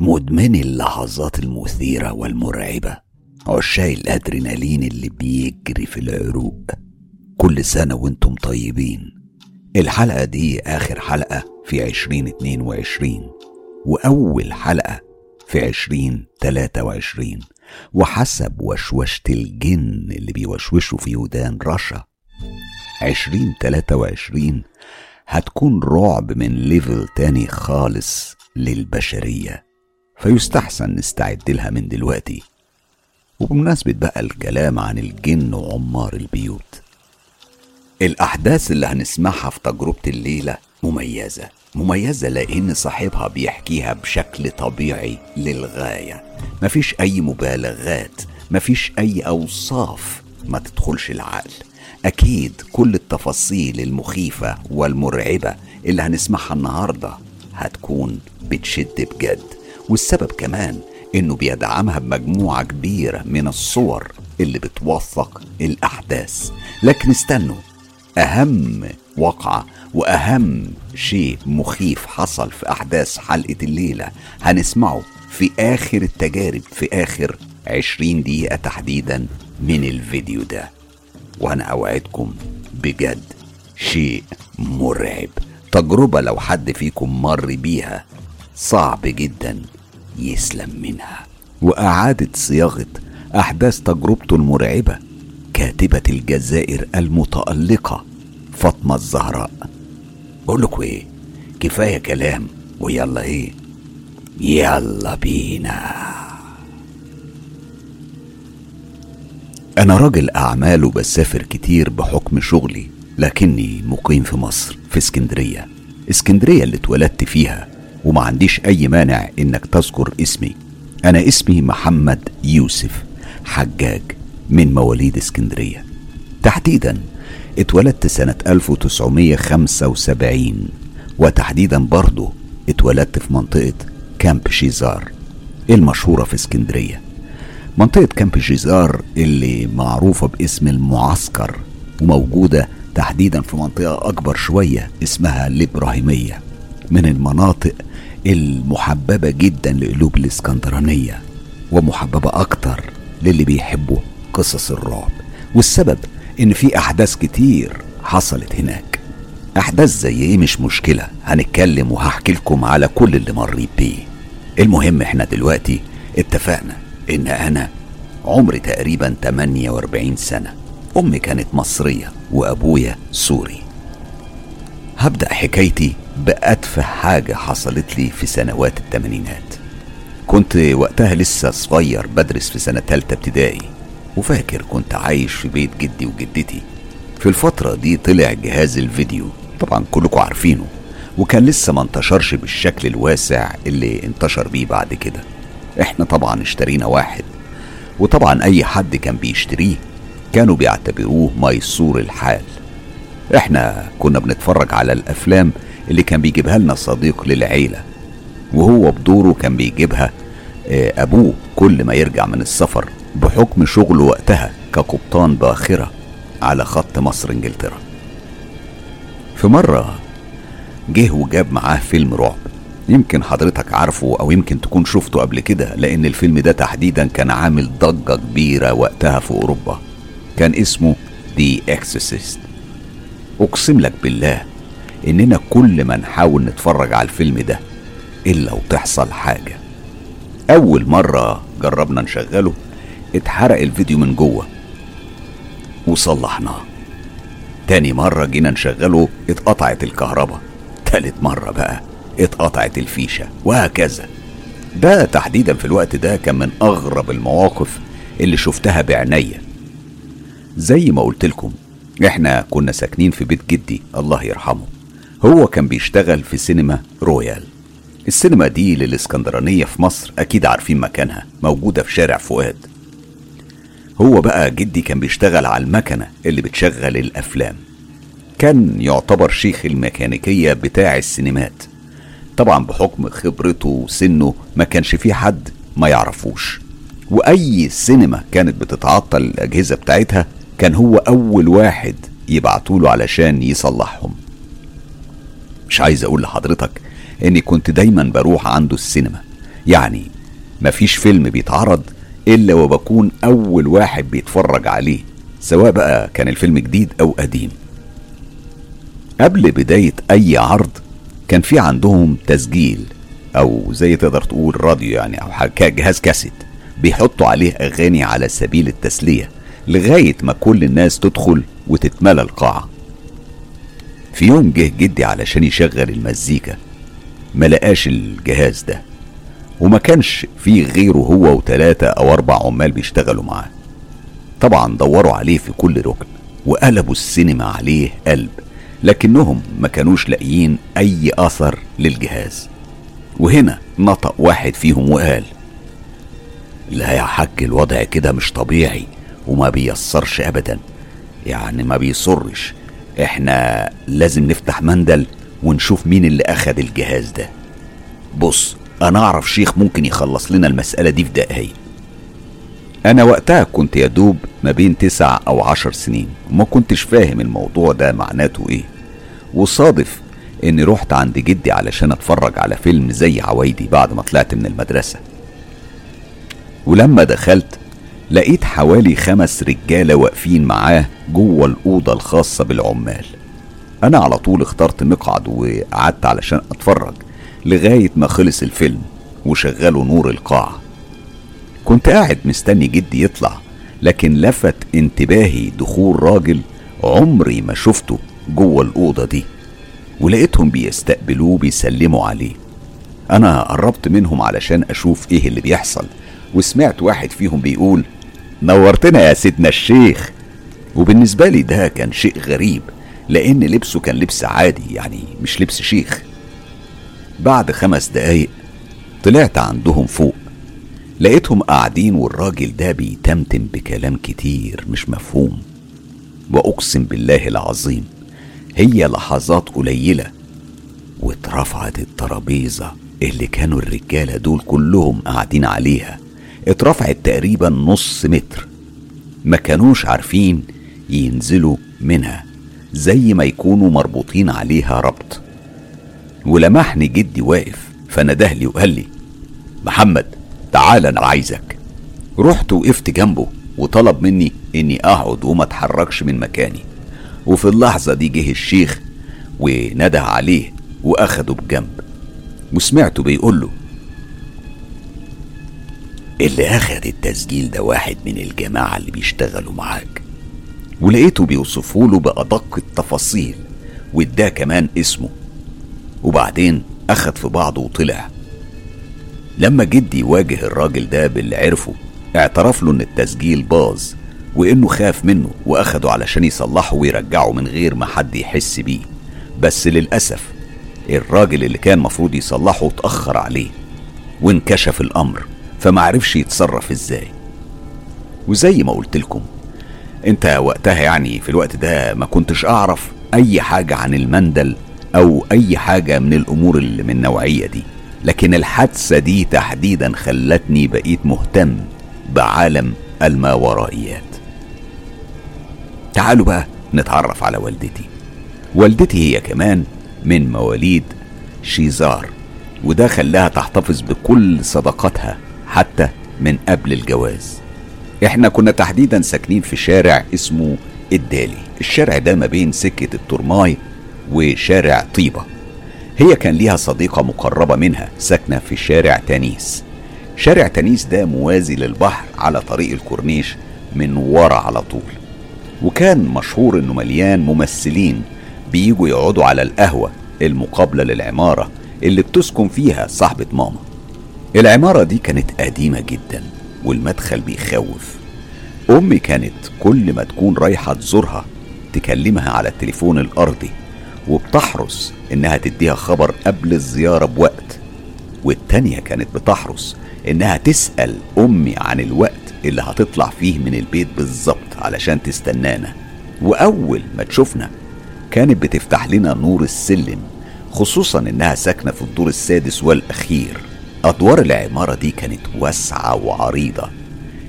مدمني اللحظات المثيرة والمرعبة. عشاق الأدرينالين اللي بيجري في العروق. كل سنة وأنتم طيبين. الحلقة دي آخر حلقة في عشرين اتنين وعشرين. وأول حلقة في عشرين تلاتة وعشرين. وحسب وشوشة الجن اللي بيوشوشوا في ودان رشا. عشرين تلاتة وعشرين هتكون رعب من ليفل تاني خالص للبشرية. فيستحسن نستعد لها من دلوقتي. وبمناسبة بقى الكلام عن الجن وعمار البيوت الأحداث اللي هنسمعها في تجربة الليلة مميزة. مميزة لأن صاحبها بيحكيها بشكل طبيعي للغاية. مفيش أي مبالغات مفيش أي أوصاف ما تدخلش العقل. أكيد كل التفاصيل المخيفة والمرعبة اللي هنسمعها النهاردة هتكون بتشد بجد. والسبب كمان إنه بيدعمها بمجموعة كبيرة من الصور اللي بتوثق الأحداث. لكن استنوا أهم وقعة وأهم شيء مخيف حصل في أحداث حلقة الليلة هنسمعه في آخر التجارب في آخر عشرين دقيقة تحديدا من الفيديو ده. وأنا أوعدكم بجد شيء مرعب. تجربة لو حد فيكم مر بيها صعب جدا. يسلم منها وأعادت صياغة أحداث تجربته المرعبة كاتبة الجزائر المتألقة فاطمة الزهراء. بقول لكم إيه؟ كفاية كلام ويلا إيه؟ يلا بينا. أنا راجل أعمال وبسافر كتير بحكم شغلي لكني مقيم في مصر في اسكندرية. اسكندرية اللي اتولدت فيها وما عنديش أي مانع إنك تذكر اسمي. أنا اسمي محمد يوسف حجاج من مواليد اسكندرية. تحديدا اتولدت سنة 1975 وتحديدا برضه اتولدت في منطقة كامب شيزار المشهورة في اسكندرية. منطقة كامب شيزار اللي معروفة باسم المعسكر وموجودة تحديدا في منطقة أكبر شوية اسمها الإبراهيمية. من المناطق المحببة جدا لقلوب الإسكندرانية ومحببة أكتر للي بيحبوا قصص الرعب. والسبب إن في أحداث كتير حصلت هناك. أحداث زي إيه مش مشكلة هنتكلم وهحكي لكم على كل اللي مريت بيه. المهم إحنا دلوقتي اتفقنا إن أنا عمري تقريبا 48 سنة. أمي كانت مصرية وأبويا سوري. هبدأ حكايتي بأتفه حاجة حصلت لي في سنوات التمانينات. كنت وقتها لسه صغير بدرس في سنة تالتة ابتدائي وفاكر كنت عايش في بيت جدي وجدتي. في الفترة دي طلع جهاز الفيديو طبعا كلكم عارفينه وكان لسه ما انتشرش بالشكل الواسع اللي انتشر بيه بعد كده. إحنا طبعا اشترينا واحد وطبعا أي حد كان بيشتريه كانوا بيعتبروه ميسور الحال. إحنا كنا بنتفرج على الأفلام اللي كان بيجيبها لنا صديق للعيلة وهو بدوره كان بيجيبها آه، أبوه كل ما يرجع من السفر بحكم شغله وقتها كقبطان باخرة على خط مصر إنجلترا. في مرة جه وجاب معاه فيلم رعب. يمكن حضرتك عارفه أو يمكن تكون شفته قبل كده لأن الفيلم ده تحديدا كان عامل ضجة كبيرة وقتها في أوروبا. كان اسمه The Exorcist. أقسم لك بالله إننا كل ما نحاول نتفرج على الفيلم ده إلا وتحصل حاجة. أول مرة جربنا نشغله اتحرق الفيديو من جوه وصلحناه. تاني مرة جينا نشغله اتقطعت الكهرباء. تالت مرة بقى اتقطعت الفيشة وهكذا. ده تحديدا في الوقت ده كان من أغرب المواقف اللي شفتها بعينيا زي ما قلت لكم إحنا كنا ساكنين في بيت جدي الله يرحمه. هو كان بيشتغل في سينما رويال. السينما دي للإسكندرانية في مصر أكيد عارفين مكانها موجودة في شارع فؤاد. هو بقى جدي كان بيشتغل على المكنة اللي بتشغل الأفلام. كان يعتبر شيخ الميكانيكية بتاع السينمات. طبعا بحكم خبرته وسنه ما كانش في حد ما يعرفوش. وأي سينما كانت بتتعطل الأجهزة بتاعتها كان هو أول واحد يبعتوله علشان يصلحهم. مش عايز أقول لحضرتك إني كنت دايما بروح عنده السينما. يعني مفيش فيلم بيتعرض إلا وبكون أول واحد بيتفرج عليه سواء بقى كان الفيلم جديد أو قديم. قبل بداية أي عرض كان في عندهم تسجيل أو زي تقدر تقول راديو يعني أو جهاز كاسيت بيحطوا عليه أغاني على سبيل التسلية لغاية ما كل الناس تدخل وتتملى القاعة. في يوم جه جدي علشان يشغل المزيكا ما لقاش الجهاز ده وما كانش فيه غيره هو وتلاتة أو أربع عمال بيشتغلوا معاه. طبعا دوروا عليه في كل ركن وقلبوا السينما عليه قلب لكنهم ما كانوش لاقيين أي أثر للجهاز. وهنا نطق واحد فيهم وقال لا يا حاج الوضع كده مش طبيعي وما بيسرش أبدا يعني ما بيصرش إحنا لازم نفتح مندل ونشوف مين اللي أخد الجهاز ده. بص أنا أعرف شيخ ممكن يخلص لنا المسألة دي في دقايق. أنا وقتها كنت يا دوب ما بين تسع أو عشر سنين وما كنتش فاهم الموضوع ده معناته إيه. وصادف إني رحت عند جدي علشان أتفرج على فيلم زي عوايدي بعد ما طلعت من المدرسة. ولما دخلت لقيت حوالي خمس رجالة واقفين معاه جوه الأوضة الخاصة بالعمال. أنا على طول اخترت مقعد وقعدت علشان أتفرج لغاية ما خلص الفيلم وشغلوا نور القاعة. كنت قاعد مستني جدي يطلع لكن لفت انتباهي دخول راجل عمري ما شفته جوه الأوضة دي ولقيتهم بيستقبلوه بيسلموا عليه. أنا قربت منهم علشان أشوف إيه اللي بيحصل وسمعت واحد فيهم بيقول نورتنا يا سيدنا الشيخ. وبالنسبة لي ده كان شيء غريب لأن لبسه كان لبس عادي يعني مش لبس شيخ. بعد خمس دقايق طلعت عندهم فوق. لقيتهم قاعدين والراجل ده بيتمتم بكلام كتير مش مفهوم. وأقسم بالله العظيم هي لحظات قليلة واترفعت الترابيزة اللي كانوا الرجالة دول كلهم قاعدين عليها. اترفعت تقريبا نص متر. ما كانوش عارفين ينزلوا منها زي ما يكونوا مربوطين عليها ربط. ولمحني جدي واقف فنده لي وقال لي محمد تعال أنا عايزك. رحت وقفت جنبه وطلب مني إني أقعد وما أتحركش من مكاني. وفي اللحظة دي جه الشيخ ونده عليه وأخده بجنب. وسمعته بيقول له اللي اخد التسجيل ده واحد من الجماعة اللي بيشتغلوا معاك. ولقيته بيوصفوا له بأدق التفاصيل واداه كمان اسمه. وبعدين أخد في بعضه وطلع. لما جدي واجه الراجل ده باللي عرفه اعترف له إن التسجيل باظ وإنه خاف منه وأخده علشان يصلحه ويرجعه من غير ما حد يحس بيه. بس للأسف الراجل اللي كان مفروض يصلحه اتأخر عليه وانكشف الأمر. فمعرفش يتصرف إزاي. وزي ما قلت لكم أنت وقتها يعني في الوقت ده ما كنتش أعرف أي حاجة عن المندل أو أي حاجة من الأمور اللي من النوعية دي. لكن الحادثة دي تحديدا خلتني بقيت مهتم بعالم الماورائيات تعالوا بقى نتعرف على والدتي. والدتي هي كمان من مواليد شيزار وده خلاها تحتفظ بكل صداقاتها حتى من قبل الجواز. إحنا كنا تحديدا ساكنين في شارع اسمه الدالي. الشارع ده ما بين سكة الترماي وشارع طيبة. هي كان ليها صديقة مقربة منها ساكنة في شارع تانيس. شارع تانيس ده موازي للبحر على طريق الكورنيش من ورا على طول. وكان مشهور إنه مليان ممثلين بيجوا يقعدوا على القهوة المقابلة للعمارة اللي بتسكن فيها صاحبة ماما. العمارة دي كانت قديمة جدا والمدخل بيخوف. أمي كانت كل ما تكون رايحة تزورها تكلمها على التليفون الأرضي وبتحرص إنها تديها خبر قبل الزيارة بوقت. والتانية كانت بتحرص إنها تسأل أمي عن الوقت اللي هتطلع فيه من البيت بالظبط علشان تستنانا. وأول ما تشوفنا كانت بتفتح لنا نور السلم خصوصا إنها ساكنة في الدور السادس والأخير. أدوار العمارة دي كانت واسعة وعريضة.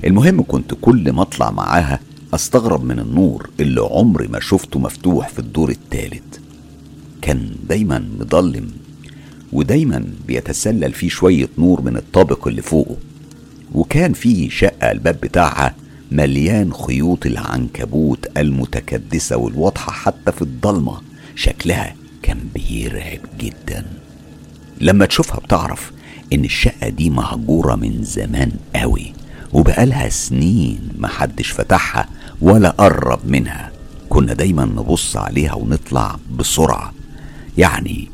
المهم كنت كل ما أطلع معاها أستغرب من النور اللي عمري ما شفته مفتوح في الدور التالت. كان دايما مضلم ودايما بيتسلل فيه شوية نور من الطابق اللي فوقه. وكان فيه شقة الباب بتاعها مليان خيوط العنكبوت المتكدسة والواضحة حتى في الضلمة. شكلها كان بيرعب جدا. لما تشوفها بتعرف إن الشقة دي مهجورة من زمان قوي وبقالها سنين محدش فتحها ولا قرب منها. كنا دايما نبص عليها ونطلع بسرعة. يعني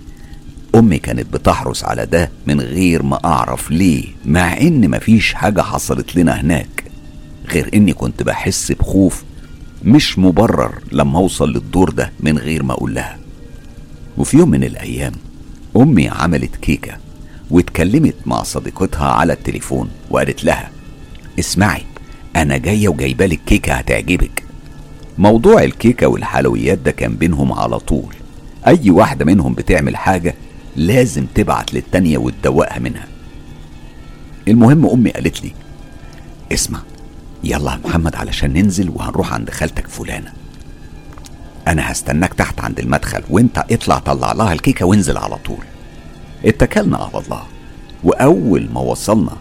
أمي كانت بتحرص على ده من غير ما أعرف ليه مع إن مفيش حاجة حصلت لنا هناك. غير إني كنت بحس بخوف مش مبرر لما أوصل للدور ده من غير ما أقول لها. وفي يوم من الأيام أمي عملت كيكة واتكلمت مع صديقتها على التليفون وقالت لها اسمعي أنا جاية وجايبالك كيكة هتعجبك. موضوع الكيكة والحلويات ده كان بينهم على طول. أي واحدة منهم بتعمل حاجة لازم تبعت للتانية وتدوقها منها. المهم أمي قالت لي اسمع يلا يا محمد علشان ننزل وهنروح عند خالتك فلانة. أنا هستناك تحت عند المدخل وأنت اطلع طلع لها الكيكة وانزل على طول. اتكلنا على الله. وأول ما وصلنا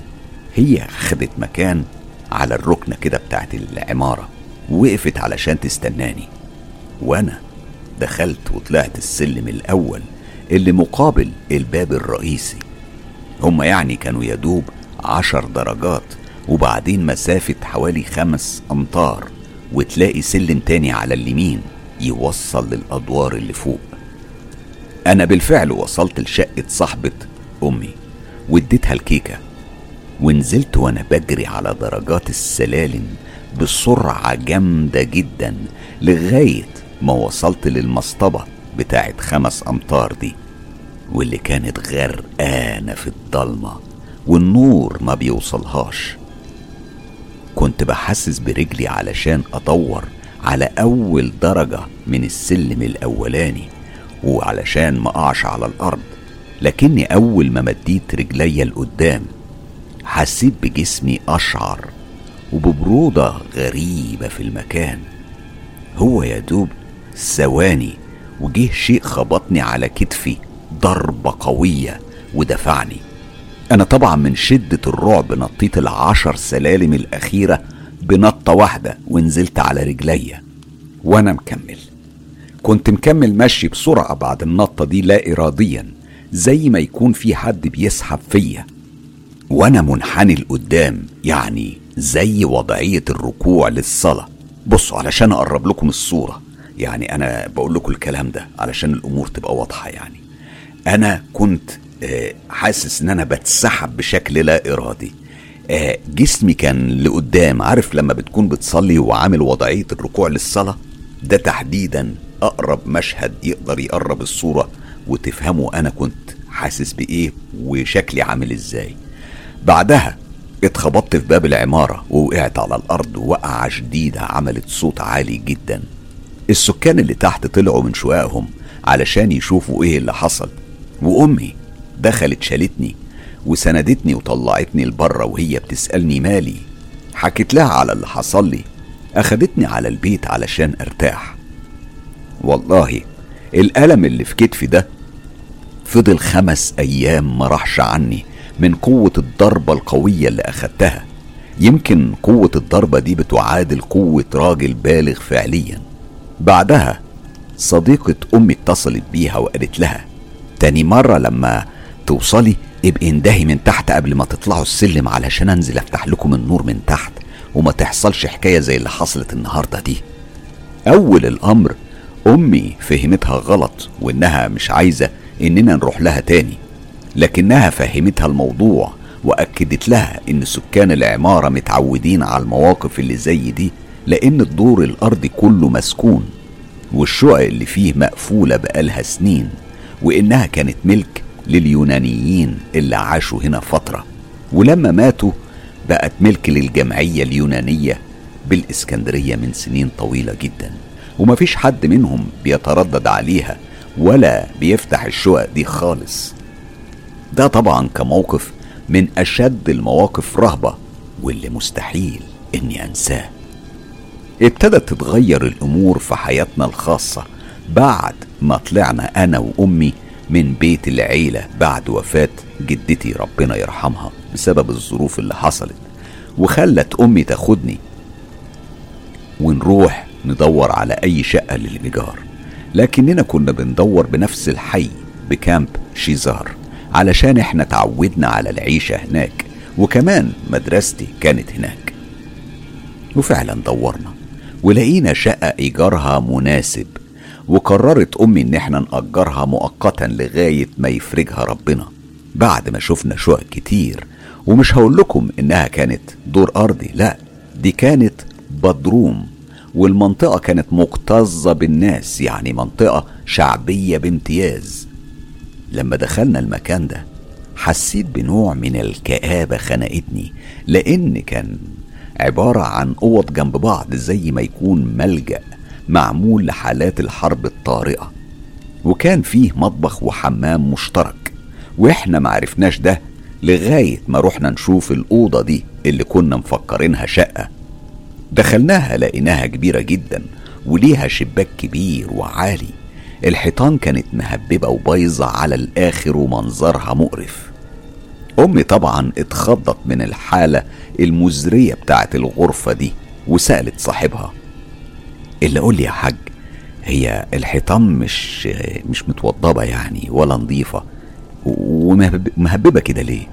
هي خدت مكان على الركنة كده بتاعت العمارة وقفت علشان تستناني. وأنا دخلت وطلعت السلم الأول اللي مقابل الباب الرئيسي. هما يعني كانوا يدوب عشر درجات وبعدين مسافة حوالي خمس أمتار وتلاقي سلم تاني على اليمين يوصل للأدوار اللي فوق. أنا بالفعل وصلت لشقة صاحبة أمي واديتها الكيكة ونزلت وأنا بجري على درجات السلالم بسرعة جامدة جدا لغاية ما وصلت للمصطبة بتاعت خمس أمتار دي واللي كانت غرقانة في الضلمة والنور ما بيوصلهاش. كنت بحسس برجلي علشان أدور على أول درجة من السلم الأولاني وعلشان ما أقعش على الأرض. لكني أول ما مديت رجلي لقدام حسيت بجسمي أشعر وببرودة غريبة في المكان. هو يا دوب ثواني وجه شيء خبطني على كتفي ضربة قوية ودفعني. أنا طبعا من شدة الرعب نطيت العشر سلالم الأخيرة بنطة واحدة ونزلت على رجليا وأنا مكمل. كنت مكمل مشي بسرعة بعد النطة دي لا إراديا زي ما يكون في حد بيسحب فيا. وأنا منحني لقدام يعني زي وضعية الركوع للصلاة. بصوا علشان أقرب لكم الصورة يعني أنا بقول لكم الكلام ده علشان الأمور تبقى واضحة يعني. أنا كنت آه، حاسس إن أنا بتسحب بشكل لا إرادي. آه، جسمي كان لقدام عارف لما بتكون بتصلي وعامل وضعية الركوع للصلاة؟ ده تحديدا أقرب مشهد يقدر يقرب الصورة وتفهموا أنا كنت حاسس بإيه وشكلي عامل إزاي. بعدها اتخبطت في باب العمارة ووقعت على الأرض وقعة شديدة عملت صوت عالي جدا. السكان اللي تحت طلعوا من شققهم علشان يشوفوا إيه اللي حصل. وأمي دخلت شالتني وسندتني وطلعتني لبره وهي بتسألني مالي؟ حكيت لها على اللي حصل لي. أخدتني على البيت علشان أرتاح. والله الألم اللي في كتفي ده فضل خمس أيام ما راحش عني من قوة الضربة القوية اللي أخدتها. يمكن قوة الضربة دي بتعادل قوة راجل بالغ فعليا. بعدها صديقة أمي اتصلت بيها وقالت لها تاني مرة لما توصلي ابقي اندهي من تحت قبل ما تطلعوا السلم علشان أنزل أفتح لكم النور من تحت وما تحصلش حكاية زي اللي حصلت النهاردة دي. أول الأمر أمي فهمتها غلط وإنها مش عايزة إننا نروح لها تاني لكنها فهمتها الموضوع وأكدت لها إن سكان العمارة متعودين على المواقف اللي زي دي لأن الدور الأرضي كله مسكون والشقق اللي فيه مقفولة بقالها سنين وإنها كانت ملك لليونانيين اللي عاشوا هنا فترة. ولما ماتوا بقت ملك للجمعية اليونانية بالإسكندرية من سنين طويلة جدا. ومفيش حد منهم بيتردد عليها ولا بيفتح الشقق دي خالص. ده طبعا كموقف من أشد المواقف رهبة واللي مستحيل إني أنساه. ابتدت تتغير الأمور في حياتنا الخاصة بعد ما طلعنا أنا وأمي من بيت العيلة بعد وفاة جدتي ربنا يرحمها بسبب الظروف اللي حصلت وخلت أمي تاخدني ونروح ندور على أي شقة للإيجار لكننا كنا بندور بنفس الحي بكامب شيزار علشان إحنا تعودنا على العيشة هناك وكمان مدرستي كانت هناك. وفعلا دورنا ولقينا شقة إيجارها مناسب وقررت أمي إن إحنا نأجرها مؤقتا لغاية ما يفرجها ربنا بعد ما شفنا شقق كتير. ومش هقول لكم إنها كانت دور أرضي لا دي كانت بدروم. والمنطقة كانت مكتظة بالناس يعني منطقة شعبية بامتياز. لما دخلنا المكان ده حسيت بنوع من الكآبة خنقتني لأن كان عبارة عن أوض جنب بعض زي ما يكون ملجأ معمول لحالات الحرب الطارئة. وكان فيه مطبخ وحمام مشترك وإحنا معرفناش ده لغاية ما رحنا نشوف الأوضة دي اللي كنا مفكرينها شقة. دخلناها لقيناها كبيرة جدا وليها شباك كبير وعالي. الحيطان كانت مهببة وبايظة على الآخر ومنظرها مقرف. أمي طبعا اتخضت من الحالة المزرية بتاعت الغرفة دي وسألت صاحبها اللي قول لي يا حاج هي الحيطان مش مش متوضبة يعني ولا نظيفة ومهببة كده ليه؟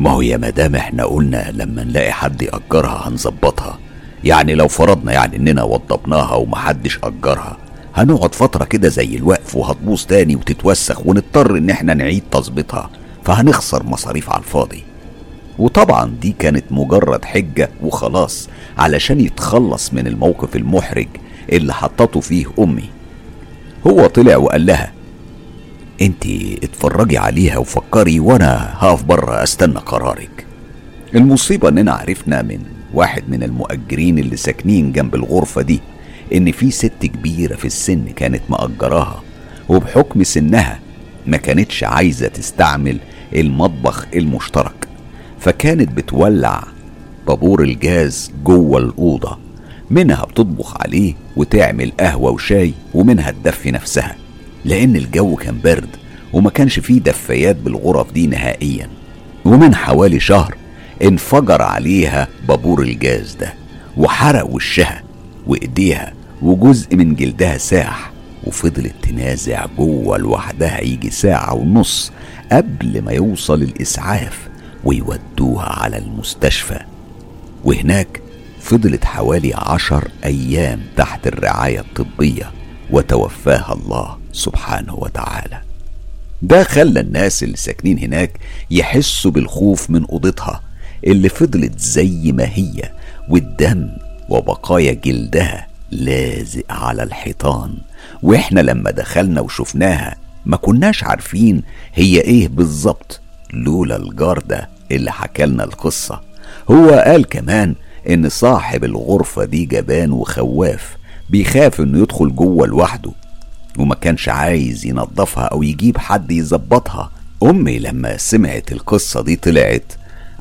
ما هو يا مدام إحنا قلنا لما نلاقي حد يأجرها هنظبطها. يعني لو فرضنا يعني إننا وضبناها ومحدش أجرها هنقعد فترة كده زي الوقف وهتبوظ تاني وتتوسخ ونضطر إن إحنا نعيد تظبيطها فهنخسر مصاريف على الفاضي. وطبعا دي كانت مجرد حجة وخلاص علشان يتخلص من الموقف المحرج اللي حطته فيه أمي. هو طلع وقال لها انت اتفرجي عليها وفكري وأنا هقف بره استنى قرارك. المصيبة اننا عرفنا من واحد من المؤجرين اللي ساكنين جنب الغرفة دي ان في ست كبيرة في السن كانت مأجراها وبحكم سنها ما كانتش عايزة تستعمل المطبخ المشترك فكانت بتولع بابور الجاز جوه الأوضة منها بتطبخ عليه وتعمل قهوة وشاي ومنها تدفي نفسها لأن الجو كان برد. وما كانش فيه دفايات بالغرف دي نهائيا. ومن حوالي شهر انفجر عليها بابور الجاز ده وحرق وشها وإيديها وجزء من جلدها ساح وفضلت تنازع جوه لوحدها يجي ساعة ونص قبل ما يوصل الإسعاف ويودوها على المستشفى. وهناك فضلت حوالي عشر أيام تحت الرعاية الطبية وتوفاها الله سبحانه وتعالى. ده خلى الناس اللي ساكنين هناك يحسوا بالخوف من أوضتها اللي فضلت زي ما هي والدم وبقايا جلدها لازق على الحيطان. وإحنا لما دخلنا وشفناها ما كناش عارفين هي إيه بالظبط لولا الجار ده اللي حكالنا القصة. هو قال كمان إن صاحب الغرفة دي جبان وخواف بيخاف إنه يدخل جوه لوحده. وما كانش عايز ينظفها أو يجيب حد يظبطها. أمي لما سمعت القصة دي طلعت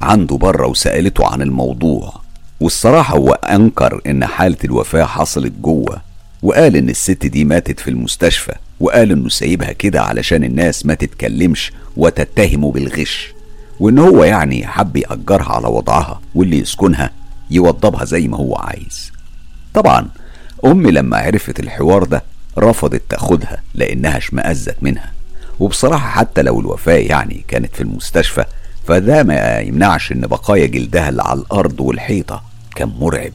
عنده بره وسألته عن الموضوع. والصراحة هو أنكر إن حالة الوفاة حصلت جوه وقال إن الست دي ماتت في المستشفى وقال إنه سايبها كده علشان الناس ما تتكلمش وتتهمه بالغش وإن هو يعني حب يأجرها على وضعها واللي يسكنها يوضبها زي ما هو عايز. طبعا أمي لما عرفت الحوار ده رفضت تاخدها لأنها اشمأزت منها. وبصراحة حتى لو الوفاة يعني كانت في المستشفى فده ما يمنعش إن بقايا جلدها اللي على الأرض والحيطة كان مرعب.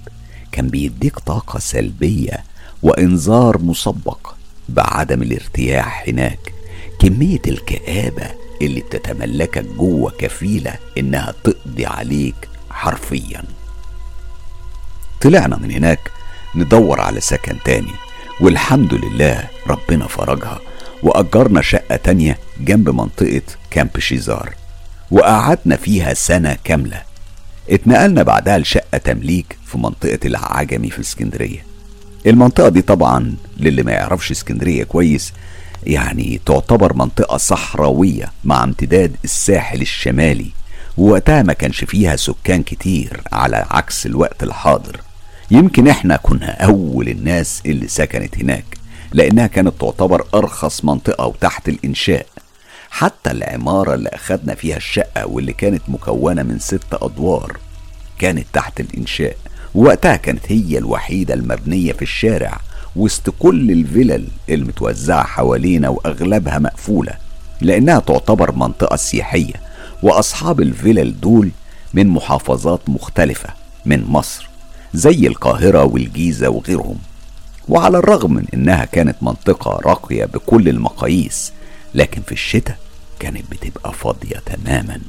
كان بيديك طاقة سلبية وإنذار مسبق بعدم الارتياح هناك. كمية الكآبة اللي بتتملكك جوه كفيلة إنها تقضي عليك حرفيا. طلعنا من هناك ندور على سكن تاني. والحمد لله ربنا فرجها وأجرنا شقة تانية جنب منطقة كامب شيزار وقعدنا فيها سنة كاملة. اتنقلنا بعدها لشقة تمليك في منطقة العجمي في اسكندرية. المنطقة دي طبعا للي ما يعرفش اسكندرية كويس يعني تعتبر منطقة صحراوية مع امتداد الساحل الشمالي ووقتها ما كانش فيها سكان كتير على عكس الوقت الحاضر. يمكن إحنا كنا أول الناس اللي سكنت هناك لأنها كانت تعتبر أرخص منطقة وتحت الإنشاء. حتى العمارة اللي أخدنا فيها الشقة واللي كانت مكونة من ست أدوار كانت تحت الإنشاء. ووقتها كانت هي الوحيدة المبنية في الشارع وسط كل الفلل المتوزعة حوالينا وأغلبها مقفولة لأنها تعتبر منطقة سياحية. وأصحاب الفلل دول من محافظات مختلفة من مصر. زي القاهرة والجيزة وغيرهم. وعلى الرغم من إنها كانت منطقة راقية بكل المقاييس لكن في الشتاء كانت بتبقى فاضية تماما.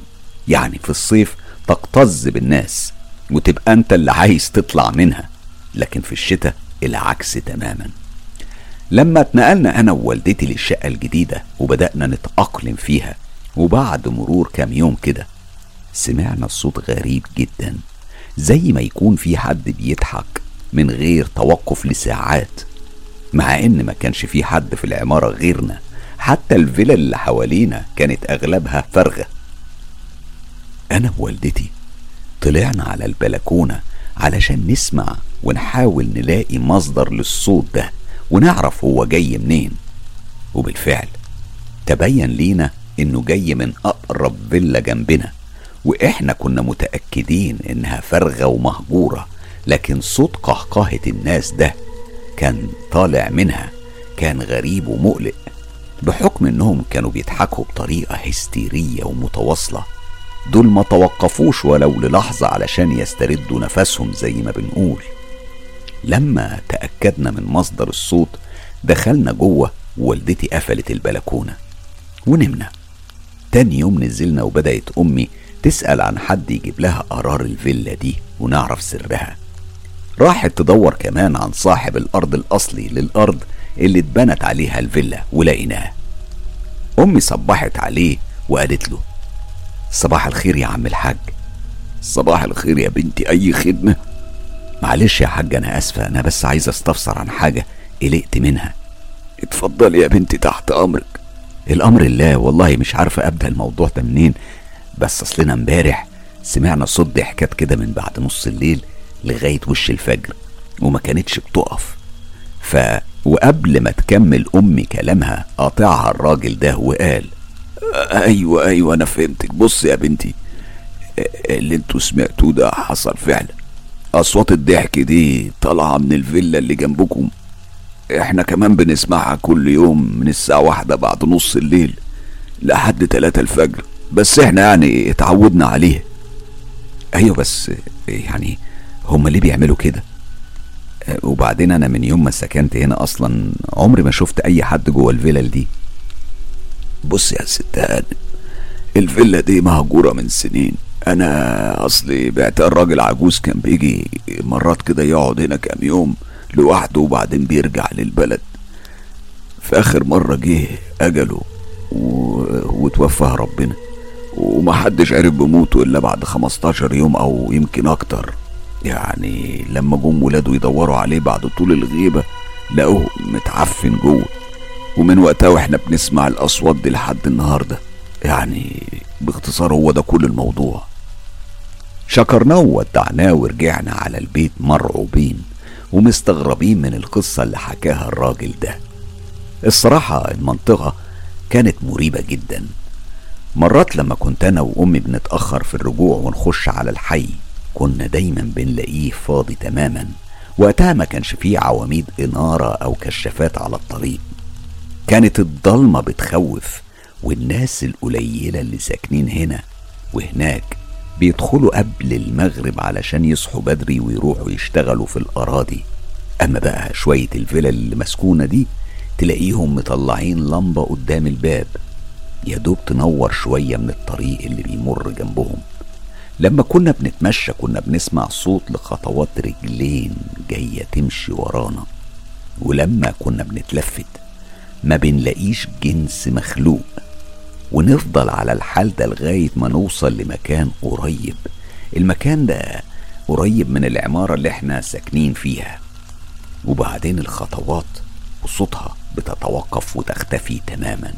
يعني في الصيف تكتظ بالناس وتبقى أنت اللي عايز تطلع منها لكن في الشتاء العكس تماما. لما اتنقلنا أنا ووالدتي للشقة الجديدة وبدأنا نتأقلم فيها وبعد مرور كام يوم كده سمعنا الصوت غريب جدا. زي ما يكون في حد بيضحك من غير توقف لساعات مع إن ما كانش في حد في العمارة غيرنا. حتى الفيلا اللي حوالينا كانت أغلبها فارغة أنا ووالدتي طلعنا على البلكونة علشان نسمع ونحاول نلاقي مصدر للصوت ده ونعرف هو جاي منين. وبالفعل تبين لينا إنه جاي من أقرب فيلا جنبنا. وإحنا كنا متأكدين إنها فارغه ومهجورة لكن صوت قهقهة الناس ده كان طالع منها كان غريب ومقلق بحكم إنهم كانوا بيضحكوا بطريقة هستيرية ومتواصلة. دول ما توقفوش ولو للحظة علشان يستردوا نفسهم زي ما بنقول. لما تأكدنا من مصدر الصوت دخلنا جوه ووالدتي قفلت البلكونة ونمنا. تاني يوم نزلنا وبدأت أمي تسأل عن حد يجيب لها قرار الفيلا دي ونعرف سرها. راحت تدور كمان عن صاحب الأرض الأصلي للأرض اللي اتبنت عليها الفيلا ولقيناه. أمي صبحت عليه وقالت له صباح الخير يا عم الحاج. صباح الخير يا بنتي أي خدمة؟ معلش يا حاج أنا آسفة أنا بس عايز أستفسر عن حاجة قلقت منها. اتفضلي يا بنتي تحت أمرك. الأمر الله والله مش عارفة أبدأ الموضوع ده منين بس أصلنا امبارح سمعنا صوت ضحكات كده من بعد نص الليل لغاية وش الفجر وما كانتش بتقف. ف وقبل ما تكمل أمي كلامها قاطعها الراجل ده وقال أيوة أيوة أنا فهمتك. بص يا بنتي اللي أنتوا سمعتوه ده حصل فعلا. أصوات الضحك دي طالعة من الفيلا اللي جنبكم. إحنا كمان بنسمعها كل يوم من الساعة واحدة بعد نص الليل لحد تلاتة الفجر. بس إحنا يعني اتعودنا عليه. أيوه بس يعني هما ليه بيعملوا كده؟ وبعدين أنا من يوم ما سكنت هنا أصلا عمري ما شفت اي حد جوه الفيلل دي. بص يا ست الفيلا دي مهجورة من سنين. أنا اصلي بعت الراجل عجوز كان بيجي مرات كده يقعد هنا كام يوم لوحده وبعدين بيرجع للبلد. في اخر مرة جه اجله و... وتوفاه ربنا. ومحدش عرف بموته إلا بعد 15 يوم أو يمكن أكتر. يعني لما جم ولاده يدوروا عليه بعد طول الغيبة لقوه متعفن جوه. ومن وقتها وإحنا بنسمع الأصوات دي لحد النهارده. يعني باختصار هو ده كل الموضوع. شكرناه وودعناه ورجعنا على البيت مرعوبين ومستغربين من القصة اللي حكاها الراجل ده. الصراحة المنطقة كانت مريبة جدا. مرات لما كنت أنا وأمي بنتأخر في الرجوع ونخش على الحي كنا دايما بنلاقيه فاضي تماما. وقتها ما كانش فيه عواميد إنارة أو كشافات على الطريق. كانت الضلمة بتخوف والناس القليلة اللي ساكنين هنا وهناك بيدخلوا قبل المغرب علشان يصحوا بدري ويروحوا يشتغلوا في الأراضي. أما بقى شوية الفلل اللي مسكونة دي تلاقيهم مطلعين لمبة قدام الباب. يا دوب تنور شوية من الطريق اللي بيمر جنبهم. لما كنا بنتمشى كنا بنسمع صوت لخطوات رجلين جاية تمشي ورانا. ولما كنا بنتلفت ما بنلاقيش جنس مخلوق. ونفضل على الحال ده لغاية ما نوصل لمكان قريب. المكان ده قريب من العمارة اللي إحنا ساكنين فيها. وبعدين الخطوات وصوتها بتتوقف وتختفي تماما.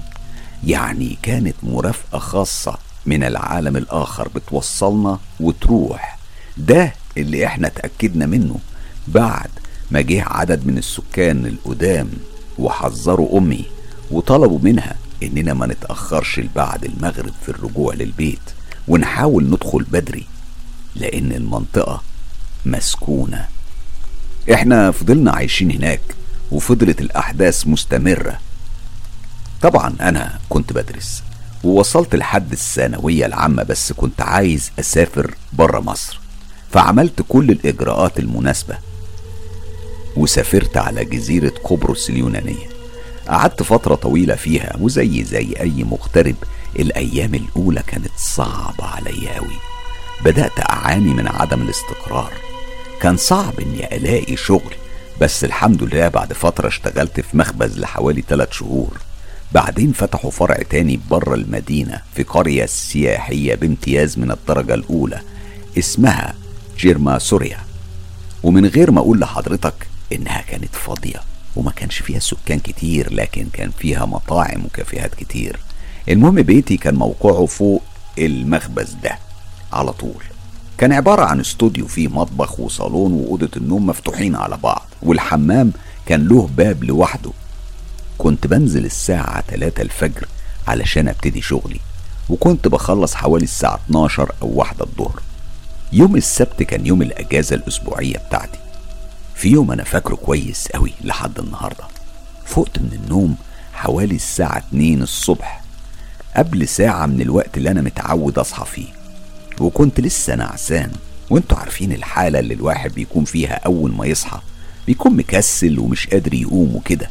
يعني كانت مرافقة خاصة من العالم الآخر بتوصلنا وتروح. ده اللي إحنا اتأكدنا منه بعد ما جه عدد من السكان القدام وحذروا أمي وطلبوا منها إننا ما نتأخرش لبعد المغرب في الرجوع للبيت ونحاول ندخل بدري لأن المنطقة مسكونة. إحنا فضلنا عايشين هناك وفضلت الأحداث مستمرة. طبعا أنا كنت بدرس ووصلت لحد الثانوية العامة بس كنت عايز أسافر برا مصر فعملت كل الإجراءات المناسبة وسافرت على جزيرة قبرص اليونانية. قعدت فترة طويلة فيها وزي زي أي مغترب الأيام الأولى كانت صعبة عليا أوي. بدأت أعاني من عدم الاستقرار. كان صعب إني ألاقي شغل بس الحمد لله بعد فترة اشتغلت في مخبز لحوالي ثلاث شهور. بعدين فتحوا فرع تاني بره المدينة في قرية سياحية بامتياز من الدرجة الأولى اسمها جيرما سوريا. ومن غير ما أقول لحضرتك إنها كانت فاضية وما كانش فيها سكان كتير لكن كان فيها مطاعم وكافيهات كتير. المهم بيتي كان موقعه فوق المخبز ده على طول. كان عبارة عن استوديو فيه مطبخ وصالون وأوضة النوم مفتوحين على بعض والحمام كان له باب لوحده. كنت بنزل الساعة 3 الفجر علشان أبتدي شغلي وكنت بخلص حوالي الساعة 12 أو واحدة الظهر. يوم السبت كان يوم الأجازة الأسبوعية بتاعتي. في يوم أنا فاكره كويس أوي لحد النهاردة. فقت من النوم حوالي الساعة 2 الصبح قبل ساعة من الوقت اللي أنا متعود أصحى فيه. وكنت لسه نعسان. وأنتوا عارفين الحالة اللي الواحد بيكون فيها أول ما يصحى بيكون مكسل ومش قادر يقوم وكده.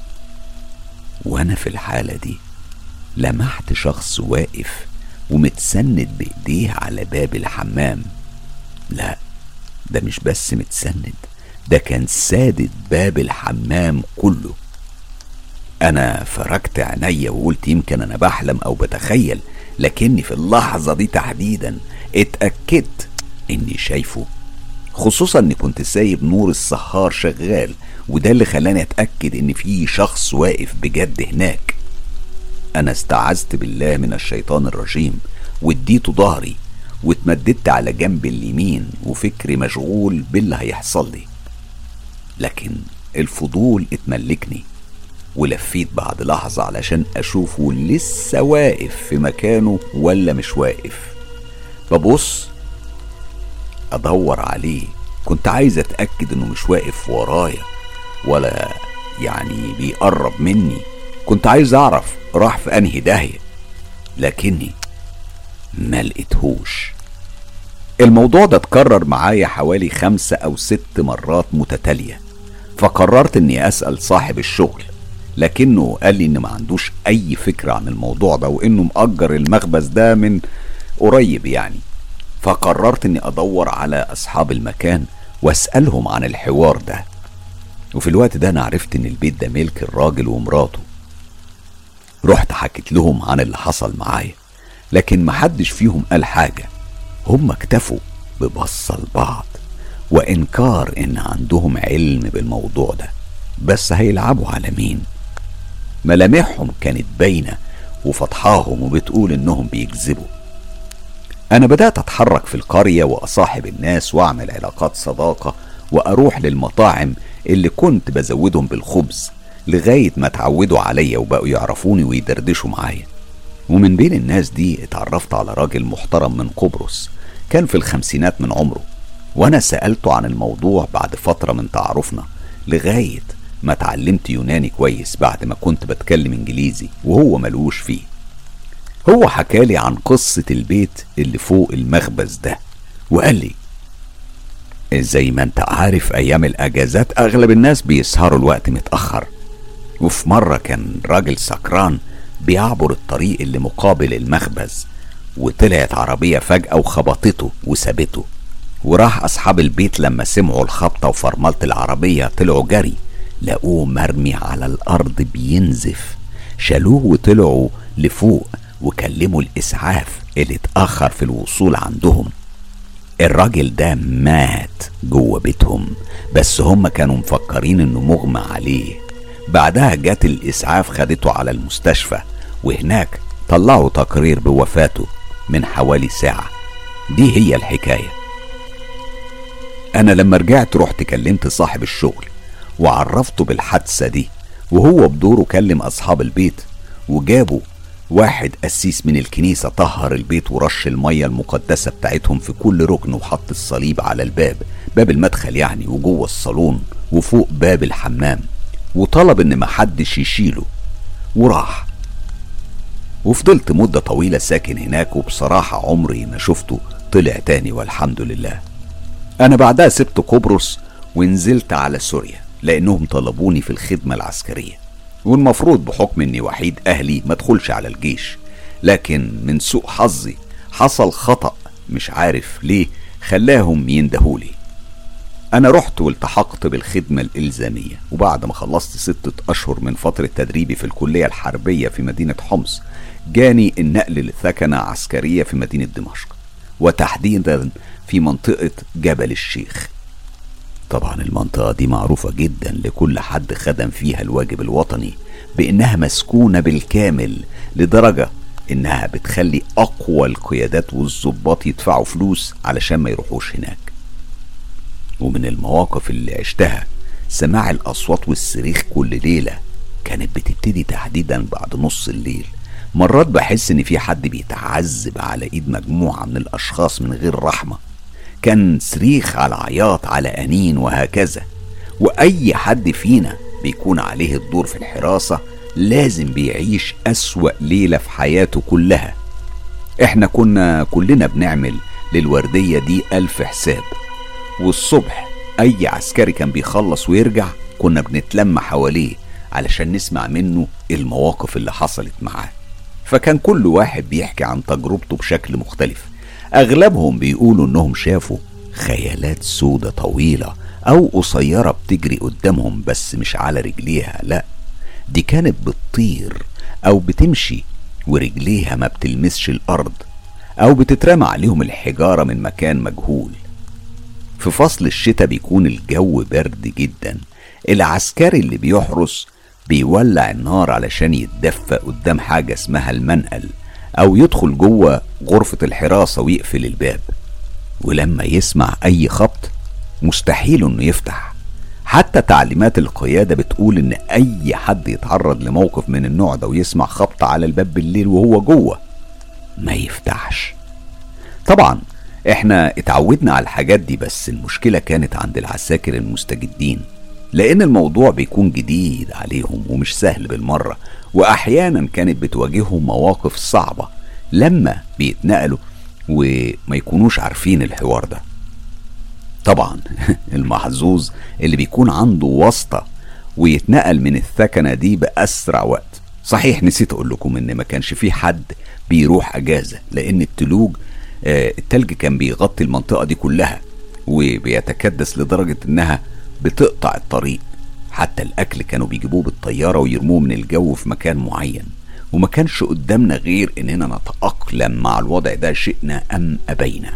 وأنا في الحالة دي لمحت شخص واقف ومتسند بإيديه على باب الحمام. لا ده مش بس متسند ده كان سادد باب الحمام كله. أنا فركت عينيا وقلت يمكن أنا بحلم أو بتخيل لكني في اللحظة دي تحديدا اتأكدت إني شايفه خصوصا إني كنت سايب نور السهار شغال وده اللي خلاني أتأكد إن في شخص واقف بجد هناك. أنا استعذت بالله من الشيطان الرجيم واديته ظهري واتمددت على جنب اليمين وفكري مشغول باللي هيحصل لي. لكن الفضول اتملكني ولفيت بعد لحظة علشان أشوفه لسه واقف في مكانه ولا مش واقف. ببص أدور عليه. كنت عايز أتأكد إنه مش واقف ورايا ولا يعني بيقرب مني. كنت عايز أعرف راح في أنهي داهية لكني ما لقيتهوش. الموضوع ده اتكرر معايا حوالي خمسة أو ست مرات متتالية. فقررت إني أسأل صاحب الشغل لكنه قال لي إن ما عندوش أي فكرة عن الموضوع ده وإنه مأجر المخبز ده من قريب يعني. فقررت إني أدور على أصحاب المكان وأسألهم عن الحوار ده. وفي الوقت ده أنا عرفت إن البيت ده ملك الراجل ومراته. رحت حكيت لهم عن اللي حصل معايا لكن محدش فيهم قال حاجة. هم اكتفوا ببصة لبعض وإنكار إن عندهم علم بالموضوع ده بس هيلعبوا على مين؟ ملامحهم كانت باينة وفضحاهم وبتقول إنهم بيكذبوا. أنا بدأت أتحرك في القرية وأصاحب الناس وأعمل علاقات صداقة وأروح للمطاعم اللي كنت بزودهم بالخبز لغاية ما اتعودوا عليا وبقوا يعرفوني ويدردشوا معايا. ومن بين الناس دي اتعرفت على راجل محترم من قبرص كان في الخمسينات من عمره. وأنا سألته عن الموضوع بعد فترة من تعارفنا لغاية ما اتعلمت يوناني كويس بعد ما كنت بتكلم إنجليزي وهو ملوش فيه. هو حكالي عن قصة البيت اللي فوق المخبز ده وقال لي زي ما انت عارف أيام الأجازات أغلب الناس بيسهروا الوقت متأخر. وفي مرة كان راجل سكران بيعبر الطريق اللي مقابل المخبز وطلعت عربية فجأة وخبطته وسابته. وراح أصحاب البيت لما سمعوا الخبطة وفرملة العربية طلعوا جري لقوه مرمي على الأرض بينزف. شالوه وطلعوا لفوق وكلموا الإسعاف اللي اتأخر في الوصول عندهم. الراجل ده مات جوه بيتهم بس هم كانوا مفكرين إنه مغمى عليه. بعدها جت الإسعاف خدته على المستشفى وهناك طلعوا تقرير بوفاته من حوالي ساعة. دي هي الحكاية. أنا لما رجعت رحت كلمت صاحب الشغل وعرفته بالحادثة دي وهو بدوره كلم أصحاب البيت وجابوا واحد قسيس من الكنيسة طهر البيت ورش المية المقدسة بتاعتهم في كل ركن وحط الصليب على الباب باب المدخل يعني وجوه الصالون وفوق باب الحمام. وطلب إن محدش يشيله. وراح. وفضلت مدة طويلة ساكن هناك وبصراحة عمري ما شفته. طلع تاني والحمد لله. أنا بعدها سبت قبرص ونزلت على سوريا لأنهم طلبوني في الخدمة العسكرية. والمفروض بحكم إني وحيد أهلي ما أدخلش على الجيش. لكن من سوء حظي حصل خطأ مش عارف ليه خلاهم يندهولي أنا رحت والتحقت بالخدمة الإلزامية وبعد ما خلصت ستة أشهر من فترة تدريبي في الكلية الحربية في مدينة حمص جاني النقل لثكنة عسكرية في مدينة دمشق وتحديدا في منطقة جبل الشيخ. طبعا المنطقة دي معروفة جدا لكل حد خدم فيها الواجب الوطني بإنها مسكونة بالكامل لدرجة إنها بتخلي أقوى القيادات والظباط يدفعوا فلوس علشان ما يروحوش هناك. ومن المواقف اللي عشتها سماع الأصوات والصريخ كل ليلة كانت بتبتدي تحديدا بعد نص الليل. مرات بحس إن في حد بيتعذب على إيد مجموعة من الأشخاص من غير رحمة. كان صريخ على عياط على أنين وهكذا. وأي حد فينا بيكون عليه الدور في الحراسة لازم بيعيش أسوأ ليلة في حياته كلها. إحنا كنا كلنا بنعمل للوردية دي ألف حساب. والصبح أي عسكري كان بيخلص ويرجع كنا بنتلم حواليه علشان نسمع منه المواقف اللي حصلت معاه. فكان كل واحد بيحكي عن تجربته بشكل مختلف. أغلبهم بيقولوا إنهم شافوا خيالات سودة طويلة أو قصيرة بتجري قدامهم بس مش على رجليها لأ دي كانت بتطير أو بتمشي ورجليها ما بتلمسش الأرض أو بتترمى عليهم الحجارة من مكان مجهول. في فصل الشتاء بيكون الجو برد جدا العسكري اللي بيحرس بيولع النار علشان يتدفى قدام حاجة اسمها المنقل. أو يدخل جوه غرفة الحراسة ويقفل الباب ولما يسمع أي خبط مستحيل إنه يفتح. حتى تعليمات القيادة بتقول إن أي حد يتعرض لموقف من النوع ده ويسمع خبط على الباب بالليل وهو جوه ما يفتحش. طبعا إحنا اتعودنا على الحاجات دي بس المشكلة كانت عند العساكر المستجدين لأن الموضوع بيكون جديد عليهم ومش سهل بالمرة. وأحيانا كانت بتواجههم مواقف صعبة لما بيتنقلوا وما يكونوش عارفين الحوار ده. طبعا المحظوظ اللي بيكون عنده واسطة ويتنقل من الثكنة دي بأسرع وقت. صحيح نسيت أقول لكم إن ما كانش في حد بيروح أجازة لأن التلوج آه التلج كان بيغطي المنطقة دي كلها وبيتكدس لدرجة إنها بتقطع الطريق. حتى الأكل كانوا بيجيبوه بالطيارة ويرموه من الجو في مكان معين. وما كانش قدامنا غير إننا نتأقلم مع الوضع ده شئنا أم أبينا.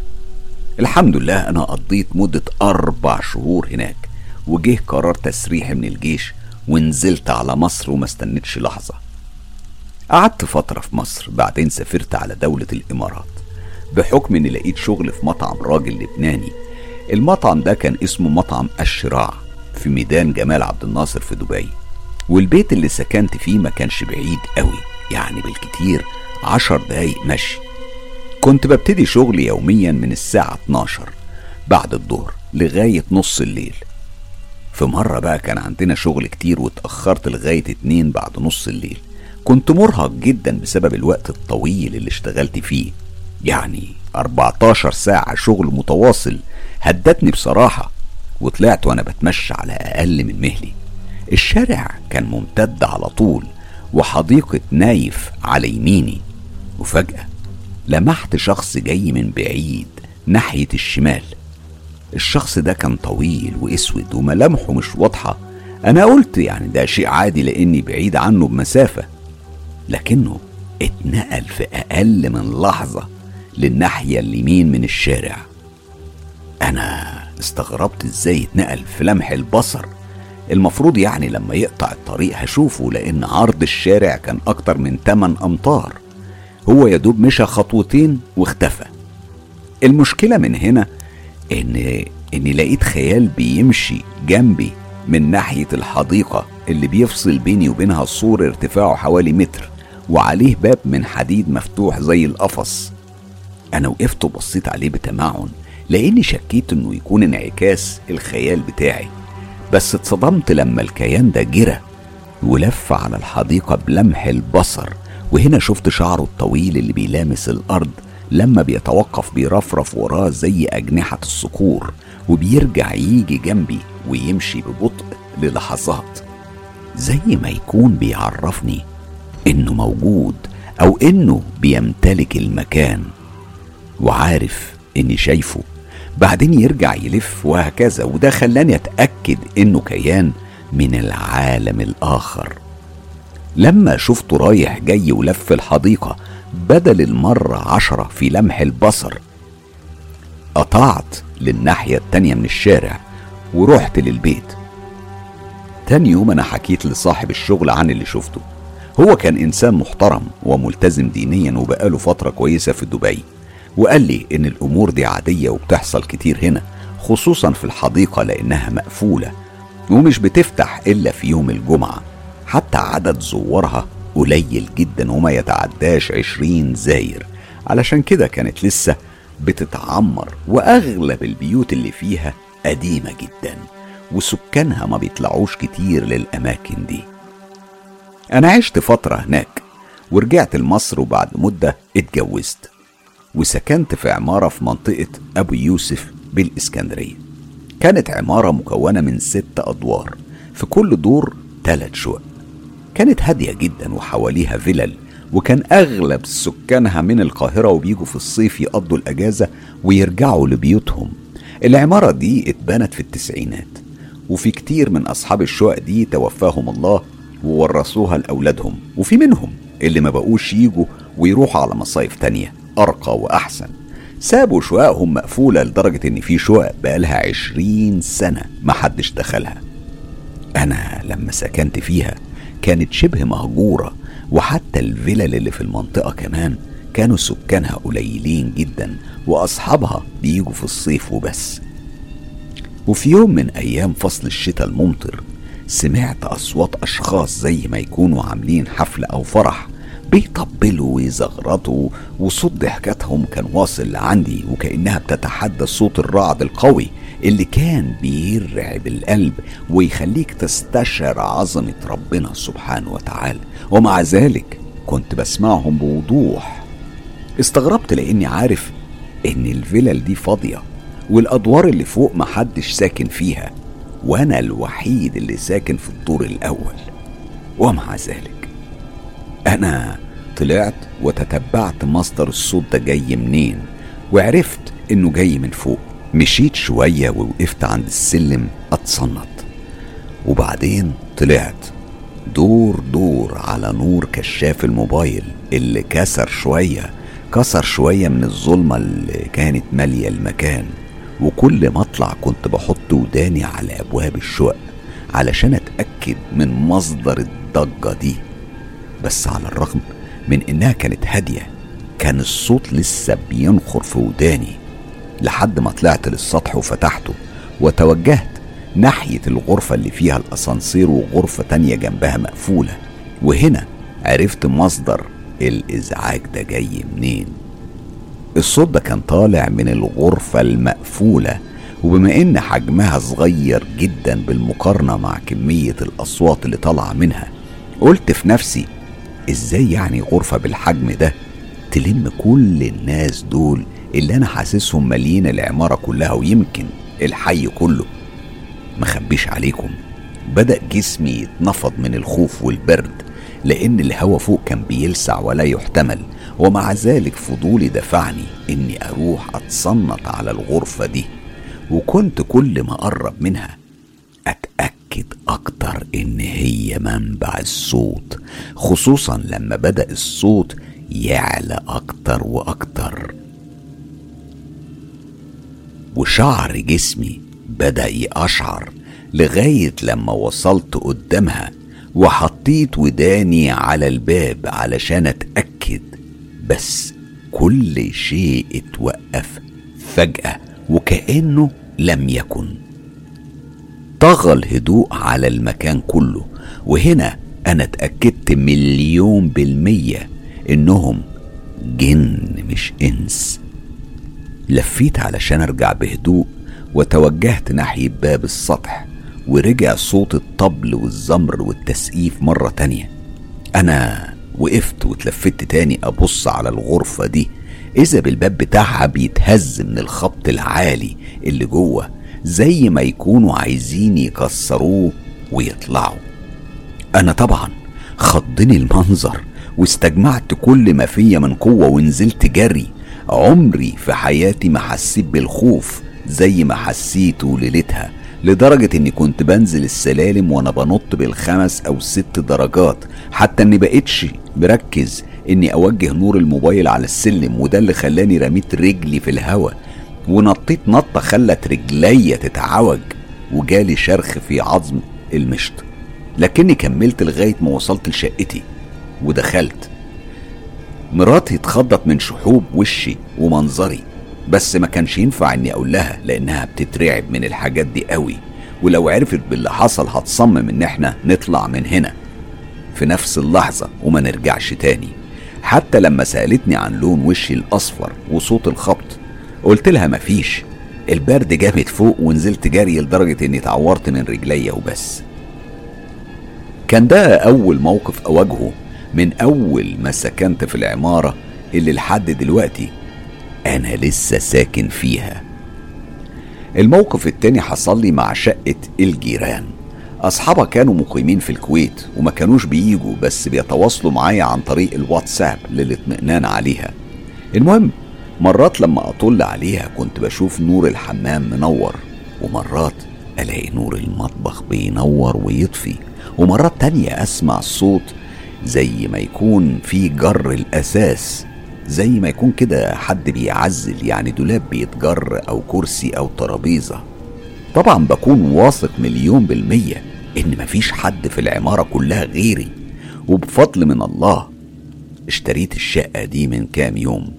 الحمد لله أنا قضيت مدة أربع شهور هناك وجه قرار تسريحي من الجيش ونزلت على مصر وما استنيتش لحظة. قعدت فترة في مصر بعدين سافرت على دولة الإمارات. بحكم إني لقيت شغل في مطعم راجل لبناني. المطعم ده كان اسمه مطعم الشراع. في ميدان جمال عبد الناصر في دبي. والبيت اللي سكنت فيه ما كانش بعيد قوي يعني بالكتير عشر دقايق مشي. كنت ببتدي شغلي يوميا من الساعة 12 بعد الظهر لغاية نص الليل. في مرة بقى كان عندنا شغل كتير واتأخرت لغاية اتنين بعد نص الليل. كنت مرهق جدا بسبب الوقت الطويل اللي اشتغلت فيه. يعني 14 ساعة شغل متواصل هدتني بصراحة. وطلعت وأنا بتمشى على أقل من مهلي. الشارع كان ممتد على طول وحديقة نايف على يميني. وفجأة لمحت شخص جاي من بعيد ناحية الشمال. الشخص ده كان طويل وأسود وملامحه مش واضحة. أنا قلت يعني ده شيء عادي لأني بعيد عنه بمسافة. لكنه اتنقل في أقل من لحظة للناحية اليمين من الشارع. أنا استغربت إزاي اتنقل في لمح البصر. المفروض يعني لما يقطع الطريق هشوفه لأن عرض الشارع كان أكتر من 8 أمتار. هو يدوب مشى خطوتين واختفى. المشكلة من هنا ان اني لقيت خيال بيمشي جنبي من ناحية الحديقة اللي بيفصل بيني وبينها السور ارتفاعه حوالي متر وعليه باب من حديد مفتوح زي القفص. أنا وقفت وبصيت عليه بتمعن. لأني شكيت إنه يكون انعكاس الخيال بتاعي. بس اتصدمت لما الكيان ده جرى ولف على الحديقة بلمح البصر وهنا شفت شعره الطويل اللي بيلامس الأرض لما بيتوقف بيرفرف وراه زي أجنحة الصقور وبيرجع يجي جنبي ويمشي ببطء للحظات. زي ما يكون بيعرفني إنه موجود أو إنه بيمتلك المكان وعارف إني شايفه. بعدين يرجع يلف وهكذا وده خلاني أتأكد إنه كيان من العالم الآخر. لما شفته رايح جاي ولف الحديقة بدل المرة عشرة في لمح البصر قطعت للناحية التانية من الشارع ورحت للبيت. تاني يوم أنا حكيت لصاحب الشغل عن اللي شفته. هو كان إنسان محترم وملتزم دينيا وبقاله فترة كويسة في دبي. وقال لي إن الأمور دي عادية وبتحصل كتير هنا خصوصا في الحديقة لأنها مقفولة ومش بتفتح إلا في يوم الجمعة. حتى عدد زوارها قليل جدا وما يتعداش عشرين زاير. علشان كده كانت لسه بتتعمر وأغلب البيوت اللي فيها قديمة جدا وسكانها ما بيطلعوش كتير للأماكن دي. أنا عشت فترة هناك ورجعت لمصر وبعد مدة اتجوزت. وسكنت في عمارة في منطقة أبو يوسف بالإسكندرية. كانت عمارة مكونة من ست أدوار في كل دور تلات شقق. كانت هادية جدا وحواليها فلل وكان أغلب سكانها من القاهرة وبيجوا في الصيف يقضوا الأجازة ويرجعوا لبيوتهم. العمارة دي اتبنت في التسعينات وفي كتير من أصحاب الشقق دي توفاهم الله وورثوها لأولادهم وفي منهم اللي ما بقوش يجوا ويروحوا على مصايف تانية. أرقى وأحسن. سابوا شققهم مقفولة لدرجة إن في شقق بقالها عشرين سنة محدش دخلها. أنا لما سكنت فيها كانت شبه مهجورة وحتى الفلل اللي في المنطقة كمان كانوا سكانها قليلين جدا وأصحابها بيجوا في الصيف وبس. وفي يوم من أيام فصل الشتاء الممطر سمعت أصوات أشخاص زي ما يكونوا عاملين حفلة أو فرح بيطبلوا ويزغرطوا وصوت ضحكاتهم كان واصل لعندي وكأنها بتتحدى صوت الرعد القوي اللي كان بيرعب القلب ويخليك تستشعر عظمة ربنا سبحانه وتعالى. ومع ذلك كنت بسمعهم بوضوح. استغربت لأني عارف إن الفلل دي فاضية والأدوار اللي فوق محدش ساكن فيها وأنا الوحيد اللي ساكن في الدور الأول. ومع ذلك أنا طلعت وتتبعت مصدر الصوت ده جاي منين؟ وعرفت إنه جاي من فوق. مشيت شوية ووقفت عند السلم أتصنت. وبعدين طلعت. دور دور على نور كشاف الموبايل اللي كسر شوية كسر شوية من الظلمة اللي كانت مالية المكان. وكل ما أطلع كنت بحط وداني على أبواب الشقق علشان أتأكد من مصدر الضجة دي. بس على الرغم من إنها كانت هادية كان الصوت لسه بينخر في وداني. لحد ما طلعت للسطح وفتحته وتوجهت ناحية الغرفة اللي فيها الأسانسير وغرفة تانية جنبها مقفولة. وهنا عرفت مصدر الإزعاج ده جاي منين. الصوت ده كان طالع من الغرفة المقفولة وبما إن حجمها صغير جدا بالمقارنة مع كمية الأصوات اللي طالعة منها قلت في نفسي إزاي يعني غرفة بالحجم ده تلم كل الناس دول اللي أنا حاسسهم مالين العمارة كلها ويمكن الحي كله؟ مخبيش عليكم. بدأ جسمي يتنفض من الخوف والبرد لأن الهوا فوق كان بيلسع ولا يحتمل ومع ذلك فضولي دفعني إني أروح أتصنت على الغرفة دي. وكنت كل ما أقرب منها أتأكد أكتر إن هي منبع الصوت خصوصا لما بدأ الصوت يعلى أكتر وأكتر. وشعر جسمي بدأ يقشعر لغاية لما وصلت قدامها وحطيت وداني على الباب علشان أتأكد بس كل شيء اتوقف فجأة وكأنه لم يكن. طغى الهدوء على المكان كله. وهنا أنا اتأكدت مليون بالمية إنهم جن مش إنس. لفيت علشان أرجع بهدوء وتوجهت ناحية باب السطح ورجع صوت الطبل والزمر والتسقيف مرة تانية. أنا وقفت واتلفت تاني أبص على الغرفة دي. إذا بالباب بتاعها بيتهز من الخبط العالي اللي جوه. زي ما يكونوا عايزين يكسروه ويطلعوا. أنا طبعا خضني المنظر واستجمعت كل ما فيا من قوة ونزلت جري عمري في حياتي ما حسيت بالخوف زي ما حسيته ليلتها لدرجة إني كنت بنزل السلالم وأنا بنط بالخمس أو ست درجات حتى إني بقيتش مركز إني أوجه نور الموبايل على السلم وده اللي خلاني رميت رجلي في الهوا. ونطيت نطة خلت رجليا تتعوج وجالي شرخ في عظم المشط. لكني كملت لغاية ما وصلت لشقتي ودخلت. مراتي اتخضت من شحوب وشي ومنظري بس ما كانش ينفع إني أقول لها لأنها بتترعب من الحاجات دي قوي ولو عرفت باللي حصل هتصمم إن إحنا نطلع من هنا في نفس اللحظة وما نرجعش تاني. حتى لما سألتني عن لون وشي الأصفر وصوت الخبط قلت لها مفيش. البرد جامد فوق ونزلت جري لدرجة إني اتعورت من رجليا وبس. كان ده أول موقف أواجهه من أول ما سكنت في العمارة اللي لحد دلوقتي أنا لسه ساكن فيها. الموقف التاني حصل لي مع شقة الجيران. أصحابها كانوا مقيمين في الكويت وما كانوش بييجوا بس بيتواصلوا معايا عن طريق الواتساب للاطمئنان عليها. المهم مرات لما أطل عليها كنت بشوف نور الحمام منور ومرات ألاقي نور المطبخ بينور ويطفي ومرات تانية أسمع صوت زي ما يكون في جر الأساس زي ما يكون كده حد بيعزل يعني دولاب بيتجر أو كرسي أو ترابيزة. طبعا بكون واثق مليون بالمية إن مفيش حد في العمارة كلها غيري. وبفضل من الله اشتريت الشقة دي من كام يوم.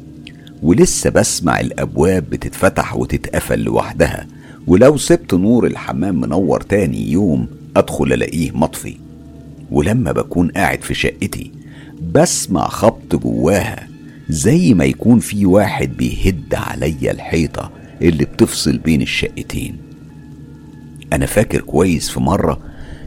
ولسه بسمع الأبواب بتتفتح وتتقفل لوحدها. ولو سبت نور الحمام منور تاني يوم أدخل ألاقيه مطفي. ولما بكون قاعد في شقتي بسمع خبط جواها زي ما يكون في واحد بيهد عليا الحيطة اللي بتفصل بين الشقتين. أنا فاكر كويس في مرة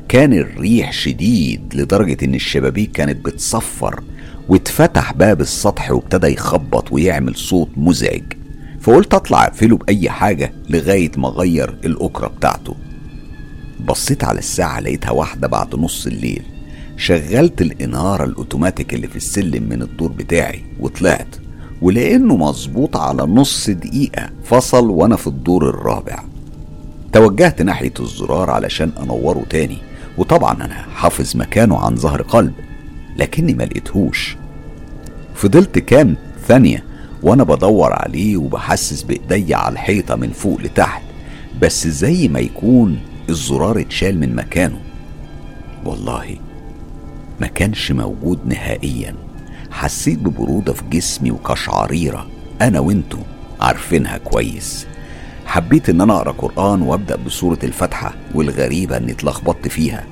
كان الريح شديد لدرجة إن الشبابيك كانت بتصفر واتفتح باب السطح وابتدى يخبط ويعمل صوت مزعج. فقلت أطلع أقفله بأي حاجة لغاية ما أغير الأكرة بتاعته. بصيت على الساعة لقيتها واحدة بعد نص الليل. شغلت الإنارة الأوتوماتيك اللي في السلم من الدور بتاعي وطلعت ولأنه مظبوط على نص دقيقة فصل وأنا في الدور الرابع. توجهت ناحية الزرار علشان أنوره تاني وطبعا أنا حافظ مكانه عن ظهر قلب. لكني ما لقيتهوش. فضلت كام ثانية وأنا بدور عليه وبحسس بإيديا على الحيطة من فوق لتحت بس زي ما يكون الزرار اتشال من مكانه. والله ما كانش موجود نهائيا. حسيت ببرودة في جسمي وقشعريرة أنا وأنتو عارفينها كويس. حبيت إن أنا أقرأ قرآن وأبدأ بسورة الفاتحة والغريبة اني اتلخبطت فيها.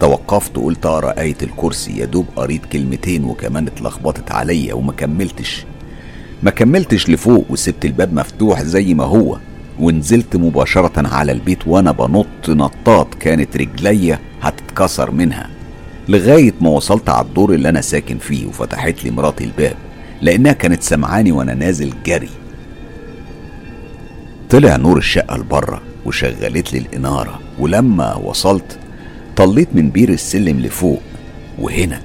توقفت وقلت اقرا إيه الكرسي يا دوب قريت كلمتين وكمان اتلخبطت عليا وما كملتش. ما كملتش لفوق وسبت الباب مفتوح زي ما هو ونزلت مباشرة على البيت وأنا بنط نطات كانت رجليا هتتكسر منها. لغاية ما وصلت على الدور اللي أنا ساكن فيه وفتحت لي مراتي الباب لأنها كانت سمعاني وأنا نازل جري. طلع نور الشقة لبره وشغلت لي الإنارة ولما وصلت طليت من بير السلم لفوق وهنا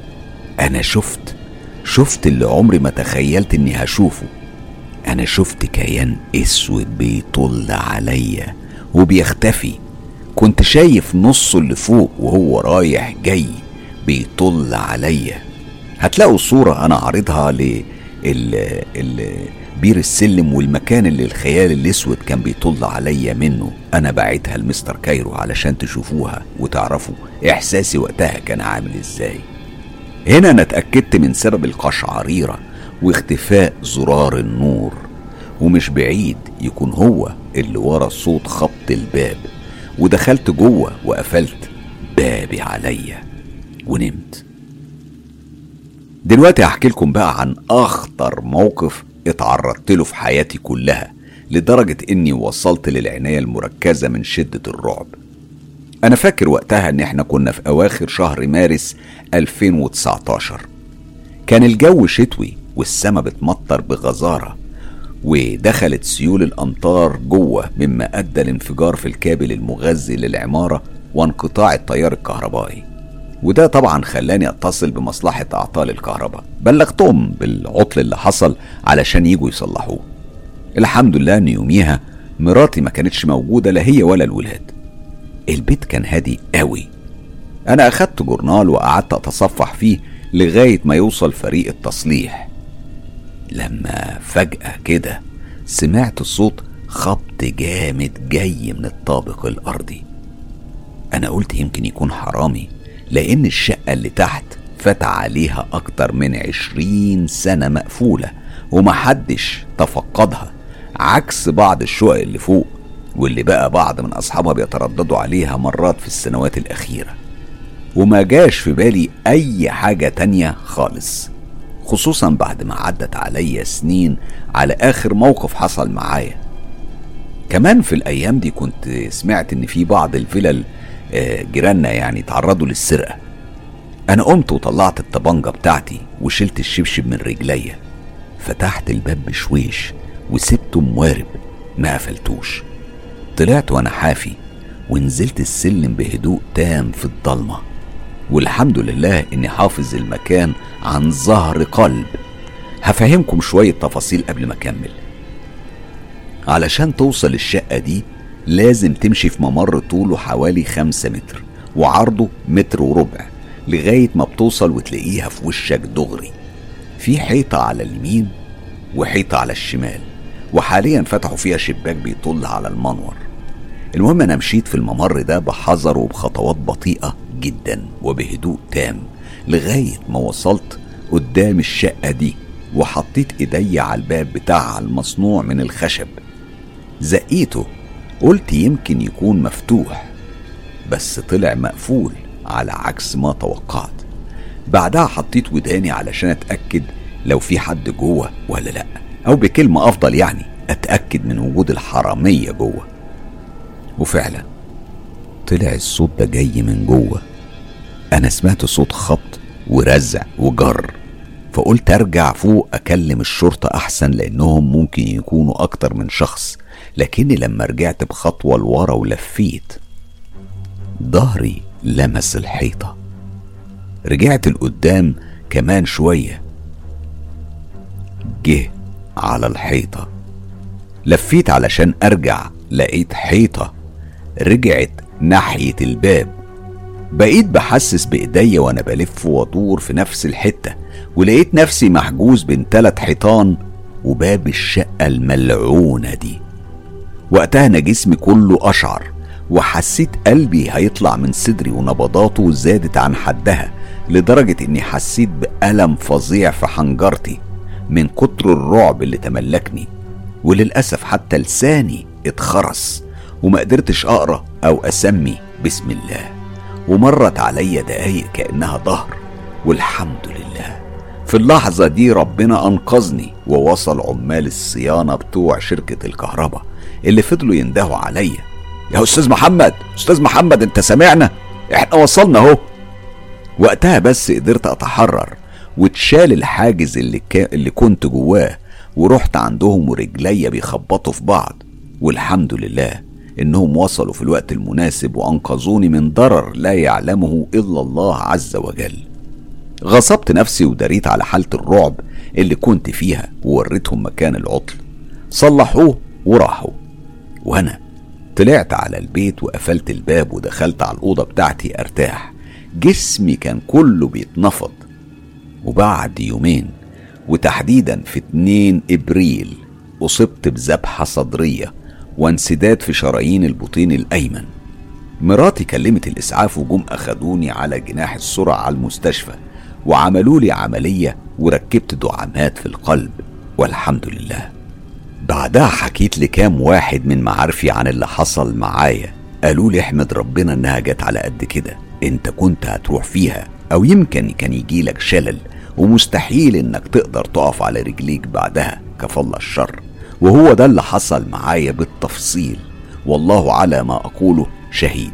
أنا شفت شفت اللي عمري ما تخيلت إني هشوفه. أنا شفت كيان أسود بيطل عليا وبيختفي. كنت شايف نصه اللي فوق وهو رايح جاي بيطل عليا. هتلاقوا صورة أنا عارضها ل ال... ال... بير السلم والمكان اللي الخيال الأسود كان بيطل عليا منه. أنا بعتها ل Mister Cairo علشان تشوفوها وتعرفوا إحساسي وقتها كان عامل إزاي. هنا أنا اتأكدت من سبب القشعريره واختفاء زرار النور. ومش بعيد يكون هو اللي ورا صوت خبط الباب. ودخلت جوه وقفلت بابي عليا ونمت. دلوقتي هحكي لكم بقى عن أخطر موقف اتعرضت له في حياتي كلها لدرجة إني وصلت للعناية المركزة من شدة الرعب. أنا فاكر وقتها إن إحنا كنا في أواخر شهر مارس 2019 كان الجو شتوي والسما بتمطر بغزارة ودخلت سيول الأمطار جوه مما أدى لانفجار في الكابل المغذي للعمارة وانقطاع التيار الكهربائي. وده طبعا خلاني أتصل بمصلحة أعطال الكهرباء. بلغتهم بالعطل اللي حصل علشان يجوا يصلحوه. الحمد لله إن يوميها مراتي ما كانتش موجودة لا هي ولا الولاد. البيت كان هادي قوي. أنا أخدت جورنال وقعدت أتصفح فيه لغاية ما يوصل فريق التصليح. لما فجأة كده سمعت صوت خبط جامد جاي من الطابق الأرضي. أنا قلت يمكن يكون حرامي. لأن الشقة اللي تحت فات عليها أكتر من عشرين سنة مقفولة ومحدش تفقدها عكس بعض الشقق اللي فوق واللي بقى بعض من أصحابها بيترددوا عليها مرات في السنوات الأخيرة. وما جاش في بالي أي حاجة تانية خالص خصوصا بعد ما عدت عليا سنين على آخر موقف حصل معايا. كمان في الأيام دي كنت سمعت إن في بعض الفلل جيراننا يعني تعرضوا للسرقة. أنا قمت وطلعت الطبنجة بتاعتي وشلت الشبشب من رجليا. فتحت الباب بشويش وسبته موارب ما قفلتوش. طلعت وأنا حافي ونزلت السلم بهدوء تام في الضلمة. والحمد لله إني حافظ المكان عن ظهر قلب. هفهمكم شوية تفاصيل قبل ما أكمل. علشان توصل الشقة دي لازم تمشي في ممر طوله حوالي خمسة متر وعرضه متر وربع لغاية ما بتوصل وتلاقيها في وشك دغري. في حيطة على اليمين وحيطة على الشمال وحاليا فتحوا فيها شباك بيطل على المنور. المهم أنا مشيت في الممر ده بحذر وبخطوات بطيئة جدا وبهدوء تام لغاية ما وصلت قدام الشقة دي وحطيت إيدي على الباب بتاعها المصنوع من الخشب. زقيته قلت يمكن يكون مفتوح بس طلع مقفول على عكس ما توقعت. بعدها حطيت وداني علشان أتأكد لو في حد جوه ولا لأ أو بكلمة أفضل يعني أتأكد من وجود الحرامية جوه. وفعلا طلع الصوت ده جاي من جوه. أنا سمعت صوت خبط ورزع وجر. فقلت أرجع فوق أكلم الشرطة أحسن لأنهم ممكن يكونوا أكتر من شخص لكني لما رجعت بخطوة لورا ولفيت ظهري لمس الحيطة. رجعت لقدام كمان شوية جه على الحيطة. لفيت علشان أرجع لقيت حيطة رجعت ناحية الباب. بقيت بحسس بإيديا وأنا بلف وأدور في نفس الحتة ولقيت نفسي محجوز بين تلات حيطان وباب الشقة الملعونة دي. وقتها أنا جسمي كله أشعر وحسيت قلبي هيطلع من صدري ونبضاته زادت عن حدها لدرجة إني حسيت بألم فظيع في حنجرتي من كتر الرعب اللي تملكني. وللأسف حتى لساني اتخرس وما قدرتش أقرأ أو أسمي بسم الله. ومرت عليا دقايق كأنها ظهر والحمد لله. في اللحظة دي ربنا أنقذني ووصل عمال الصيانة بتوع شركة الكهرباء اللي فضلوا يندهوا عليا. يا أستاذ محمد أستاذ محمد أنت سامعنا؟ إحنا وصلنا أهو. وقتها بس قدرت أتحرر واتشال الحاجز اللي, كا... اللي كنت جواه ورحت عندهم ورجليا بيخبطوا في بعض. والحمد لله إنهم وصلوا في الوقت المناسب وأنقذوني من ضرر لا يعلمه إلا الله عز وجل. غصبت نفسي ودريت على حالة الرعب اللي كنت فيها ووريتهم مكان العطل. صلحوه وراحوا. وأنا طلعت على البيت وقفلت الباب ودخلت على الأوضة بتاعتي أرتاح. جسمي كان كله بيتنفض. وبعد يومين وتحديدا في 2 إبريل أصبت بذبحة صدرية. وانسداد في شرايين البطين الأيمن. مراتي كلمت الإسعاف وجم أخدوني على جناح السرعة على المستشفى وعملوا لي عملية وركبت دعامات في القلب والحمد لله. بعدها حكيت لكام واحد من معارفي عن اللي حصل معايا. قالوا لي احمد ربنا إنها جت على قد كده. إنت كنت هتروح فيها أو يمكن كان يجيلك شلل ومستحيل إنك تقدر تقف على رجليك بعدها كفل الشر. وهو ده اللي حصل معايا بالتفصيل. والله على ما أقوله شهيد.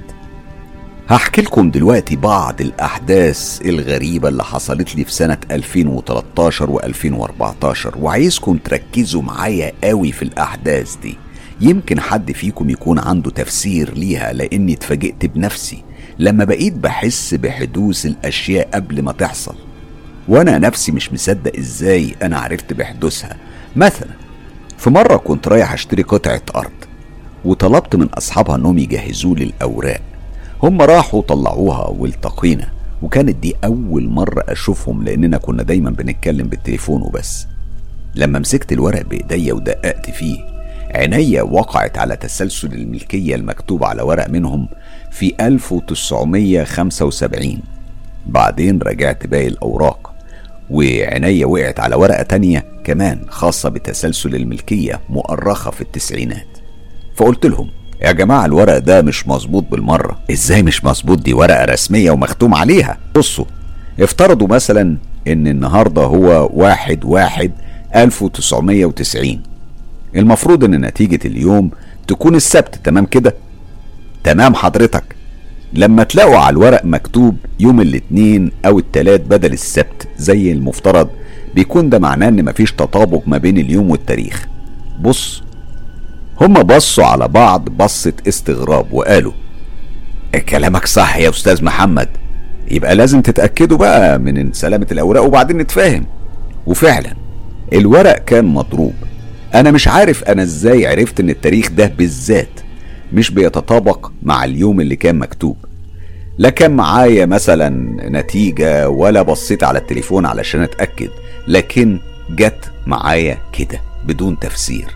هحكي لكم دلوقتي بعض الأحداث الغريبة اللي حصلت لي في سنة 2013 و2014 وعايزكم تركزوا معايا قوي في الأحداث دي. يمكن حد فيكم يكون عنده تفسير ليها لأني اتفاجئت بنفسي لما بقيت بحس بحدوث الأشياء قبل ما تحصل. وأنا نفسي مش مصدق إزاي أنا عرفت بحدوثها. مثلا في مرة كنت رايح أشتري قطعة أرض وطلبت من أصحابها إنهم يجهزوا لي الأوراق. هم راحوا طلعوها والتقينا وكانت دي أول مرة أشوفهم لأننا كنا دايما بنتكلم بالتليفون وبس. لما مسكت الورق بإيديا ودققت فيه عينيا وقعت على تسلسل الملكية المكتوب على ورق منهم في 1975 بعدين رجعت باقي الأوراق. وعينيا وقعت على ورقة تانية كمان خاصة بتسلسل الملكية مؤرخة في التسعينات. فقلت لهم يا جماعة الورق ده مش مظبوط بالمرة. إزاي مش مظبوط؟ دي ورقة رسمية ومختوم عليها. بصوا افترضوا مثلا إن النهاردة هو واحد واحد 1990 المفروض إن نتيجة اليوم تكون السبت تمام كده؟ تمام حضرتك. لما تلاقوا على الورق مكتوب يوم الاثنين أو التلات بدل السبت زي المفترض بيكون ده معناه إن مفيش تطابق ما بين اليوم والتاريخ. بص هما بصوا على بعض بصة استغراب وقالوا كلامك صح يا أستاذ محمد؟ يبقى لازم تتأكدوا بقى من سلامة الأوراق وبعدين نتفاهم. وفعلا الورق كان مضروب. أنا مش عارف أنا إزاي عرفت إن التاريخ ده بالذات مش بيتطابق مع اليوم اللي كان مكتوب. لا كان معايا مثلا نتيجة ولا بصيت على التليفون علشان أتأكد لكن جت معايا كده بدون تفسير.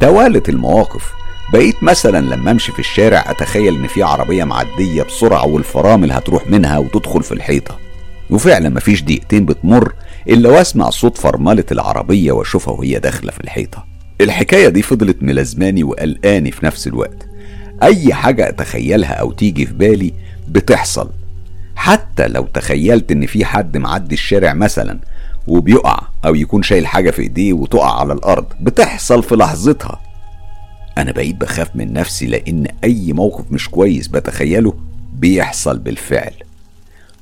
توالت المواقف. بقيت مثلا لما أمشي في الشارع أتخيل إن في عربية معدية بسرعة والفرامل هتروح منها وتدخل في الحيطة. وفعلا مفيش دقيقتين بتمر إلا وأسمع صوت فرملة العربية وأشوفها وهي داخلة في الحيطة. الحكاية دي فضلت ملازماني وقلقاني في نفس الوقت. أي حاجة أتخيلها أو تيجي في بالي بتحصل. حتى لو تخيلت إن في حد معدي الشارع مثلا وبيقع أو يكون شايل حاجة في إيديه وتقع على الأرض بتحصل في لحظتها. أنا بقيت بخاف من نفسي لأن أي موقف مش كويس بتخيله بيحصل بالفعل.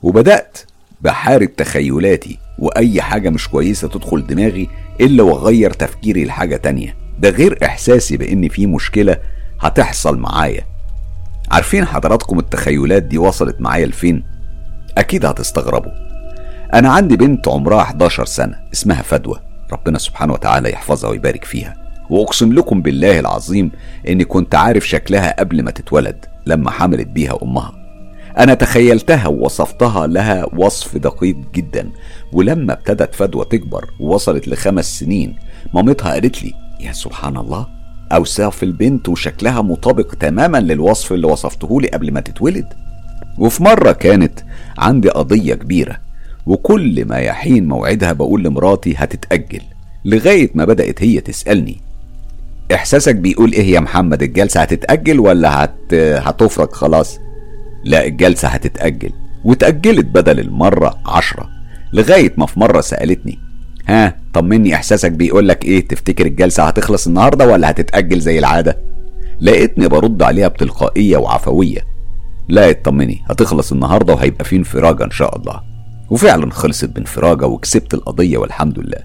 وبدأت بحارب تخيلاتي وأي حاجة مش كويسة تدخل دماغي إلا وأغير تفكيري لحاجة تانية. ده غير إحساسي بإن في مشكلة هتحصل معايا. عارفين حضراتكم التخيلات دي وصلت معايا لفين؟ أكيد هتستغربوا. أنا عندي بنت عمرها 11 سنة اسمها فدوى ربنا سبحانه وتعالى يحفظها ويبارك فيها. وأقسم لكم بالله العظيم إني كنت عارف شكلها قبل ما تتولد لما حملت بيها أمها. أنا تخيلتها ووصفتها لها وصف دقيق جدا. ولما ابتدت فدوى تكبر ووصلت لخمس سنين مامتها قالت لي يا سبحان الله اوصاف البنت وشكلها مطابق تماما للوصف اللي وصفته لي قبل ما تتولد. وفي مرة كانت عندي قضية كبيرة وكل ما يحين موعدها بقول لمراتي هتتأجل لغاية ما بدأت هي تسألني إحساسك بيقول إيه يا محمد؟ الجلسة هتتأجل ولا هت... هتفرج خلاص؟ لا الجلسة هتتأجل واتأجلت بدل المرة عشرة لغاية ما في مرة سألتني ها طمني إحساسك بيقولك إيه تفتكر الجلسة هتخلص النهاردة ولا هتتأجل زي العادة؟ لقيتني برد عليها بتلقائية وعفوية. لا اطمني هتخلص النهاردة وهيبقى في انفراجة إن شاء الله. وفعلا خلصت بانفراجة وكسبت القضية والحمد لله.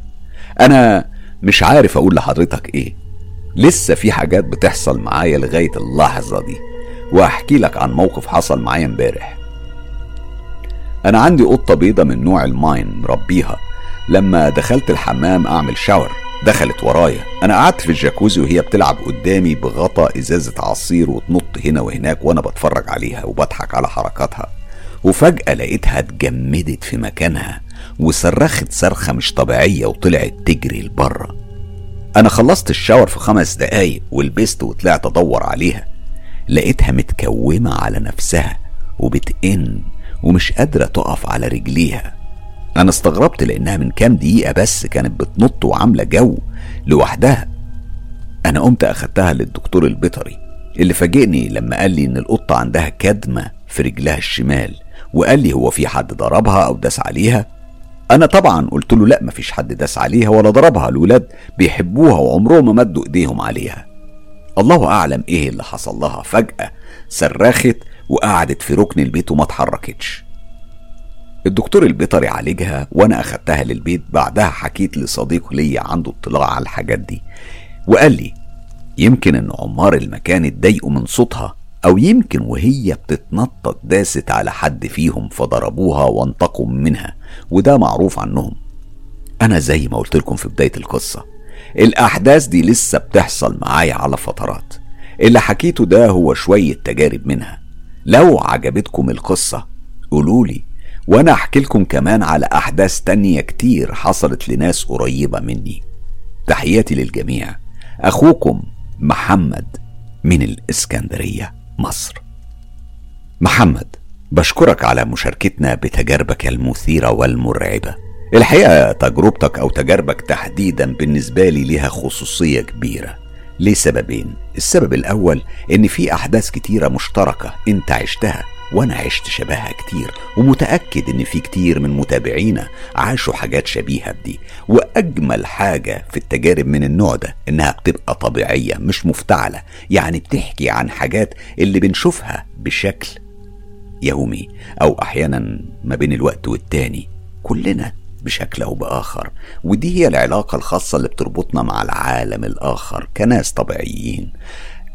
أنا مش عارف أقول لحضرتك إيه. لسه في حاجات بتحصل معايا لغاية اللحظة دي. وأحكي لك عن موقف حصل معايا امبارح. أنا عندي قطة بيضة من نوع الماين مربيها. لما دخلت الحمام أعمل شاور دخلت ورايا. أنا قعدت في الجاكوزي وهي بتلعب قدامي بغطا إزازة عصير وتنط هنا وهناك وأنا بتفرج عليها وبضحك على حركاتها. وفجأة لقيتها اتجمدت في مكانها وصرخت صرخة مش طبيعية وطلعت تجري لبره أنا خلصت الشاور في خمس دقايق ولبست وطلعت أدور عليها. لقيتها متكومة على نفسها وبتئن ومش قادرة تقف على رجليها. أنا استغربت لأنها من كام دقيقة بس كانت بتنط وعاملة جو لوحدها. أنا قمت أخدتها للدكتور البيطري اللي فاجئني لما قال لي إن القطة عندها كدمة في رجلها الشمال وقال لي هو في حد ضربها أو داس عليها؟ أنا طبعا قلت له لا مفيش حد داس عليها ولا ضربها الولاد بيحبوها وعمرهم ما مدوا إيديهم عليها. الله أعلم إيه اللي حصل لها. فجأة صرخت وقعدت في ركن البيت وما اتحركتش. الدكتور البيطري عالجها وأنا أخدتها للبيت بعدها حكيت لصديق ليا عنده اطلاع على الحاجات دي وقال لي يمكن إن عمار المكان اتضايقوا من صوتها أو يمكن وهي بتتنطط داست على حد فيهم فضربوها وانتقوا منها وده معروف عنهم. أنا زي ما قلت لكم في بداية القصة الأحداث دي لسه بتحصل معايا على فترات اللي حكيته ده هو شوية تجارب منها. لو عجبتكم القصة قولولي وأنا أحكي لكم كمان على أحداث تانية كتير حصلت لناس قريبة مني. تحياتي للجميع. أخوكم محمد من الإسكندرية مصر. محمد بشكرك على مشاركتنا بتجاربك المثيرة والمرعبة. الحقيقة تجربتك أو تجاربك تحديدا بالنسبة لي لها خصوصية كبيرة. لسببين السبب الأول إن في أحداث كتيرة مشتركة أنت عشتها. وأنا عشت شبهها كتير ومتأكد إن في كتير من متابعينا عاشوا حاجات شبيهة بدي. وأجمل حاجة في التجارب من النوع ده إنها بتبقى طبيعية مش مفتعلة. يعني بتحكي عن حاجات اللي بنشوفها بشكل يومي أو أحيانا ما بين الوقت والتاني كلنا بشكل أو بآخر. ودي هي العلاقة الخاصة اللي بتربطنا مع العالم الآخر كناس طبيعيين.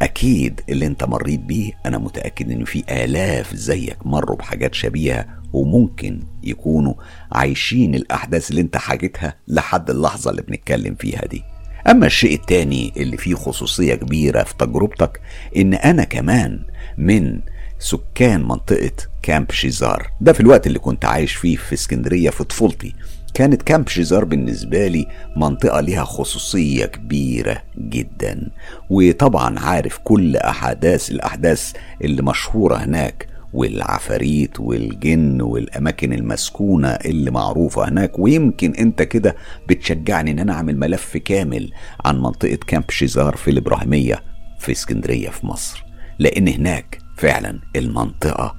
أكيد اللي أنت مريت بيه أنا متأكد إن في آلاف زيك مروا بحاجات شبيهة وممكن يكونوا عايشين الأحداث اللي أنت حاجتها لحد اللحظة اللي بنتكلم فيها دي. أما الشيء التاني اللي فيه خصوصية كبيرة في تجربتك إن أنا كمان من سكان منطقة كامب شيزار. ده في الوقت اللي كنت عايش فيه في اسكندرية في طفولتي. كانت كامب شيزار بالنسبة لي منطقة لها خصوصية كبيرة جدا. وطبعا عارف كل أحداث الأحداث اللي مشهورة هناك والعفاريت والجن والأماكن المسكونة اللي معروفة هناك. ويمكن أنت كده بتشجعني إن أنا أعمل ملف كامل عن منطقة كامب شيزار في الإبراهيمية في اسكندرية في مصر. لأن هناك فعلا المنطقة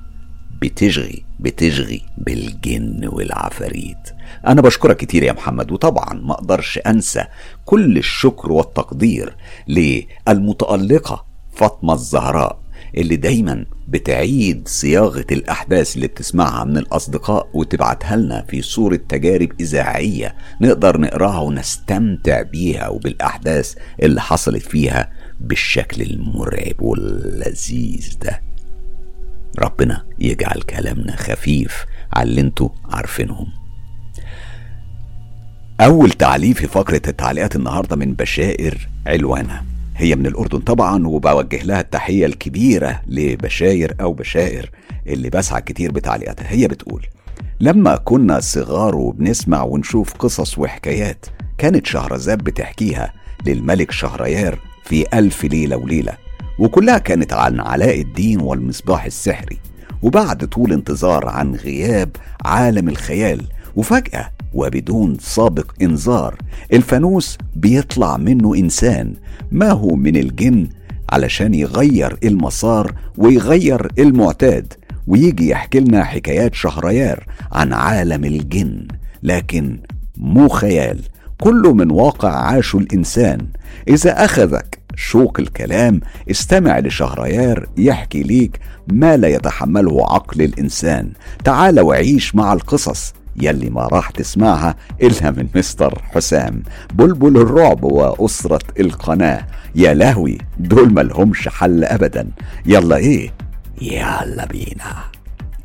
بتشغي بتشغي بالجن والعفاريت. أنا بشكرك كتير يا محمد وطبعا ما أقدرش أنسى كل الشكر والتقدير للمتألقة فاطمة الزهراء اللي دايما بتعيد صياغة الأحداث اللي بتسمعها من الأصدقاء وتبعتها لنا في صورة تجارب إذاعية نقدر نقراها ونستمتع بيها وبالأحداث اللي حصلت فيها بالشكل المرعب واللذيذ ده. ربنا يجعل كلامنا خفيف على اللي أنتوا عارفينهم. أول تعليق في فقرة التعليقات النهاردة من بشائر علوانة هي من الأردن طبعا وبوجه لها التحية الكبيرة لبشاير أو بشائر اللي بسعى كتير بتعليقاتها. هي بتقول لما كنا صغار وبنسمع ونشوف قصص وحكايات كانت شهرزاد بتحكيها للملك شهريار في ألف ليلة وليلة وكلها كانت عن علاء الدين والمصباح السحري وبعد طول انتظار عن غياب عالم الخيال وفجأة وبدون سابق إنذار الفانوس بيطلع منه إنسان ما هو من الجن؟ علشان يغير المسار ويغير المعتاد ويجي يحكي لنا حكايات شهريار عن عالم الجن لكن مو خيال كله من واقع عاشه الإنسان. إذا أخذك شوق الكلام استمع لشهريار يحكي ليك ما لا يتحمله عقل الإنسان. تعال وعيش مع القصص. يلي ما راح تسمعها إلا من مستر حسام. بلبل الرعب وأسرة القناة. يا لهوي دول ملهمش حل أبدا. يلا إيه؟ يلا بينا.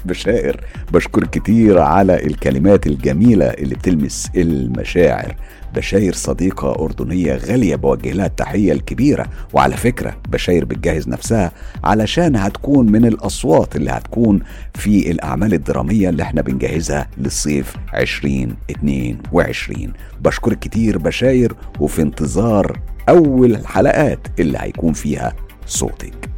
بشائر بشكر كتير على الكلمات الجميلة اللي بتلمس المشاعر. بشاير صديقة أردنية غالية بوجه لها التحية الكبيرة وعلى فكرة بشاير بتجهز نفسها علشان هتكون من الأصوات اللي هتكون في الأعمال الدرامية اللي إحنا بنجهزها للصيف 2022 بشكرك كتير بشاير وفي انتظار أول الحلقات اللي هيكون فيها صوتك.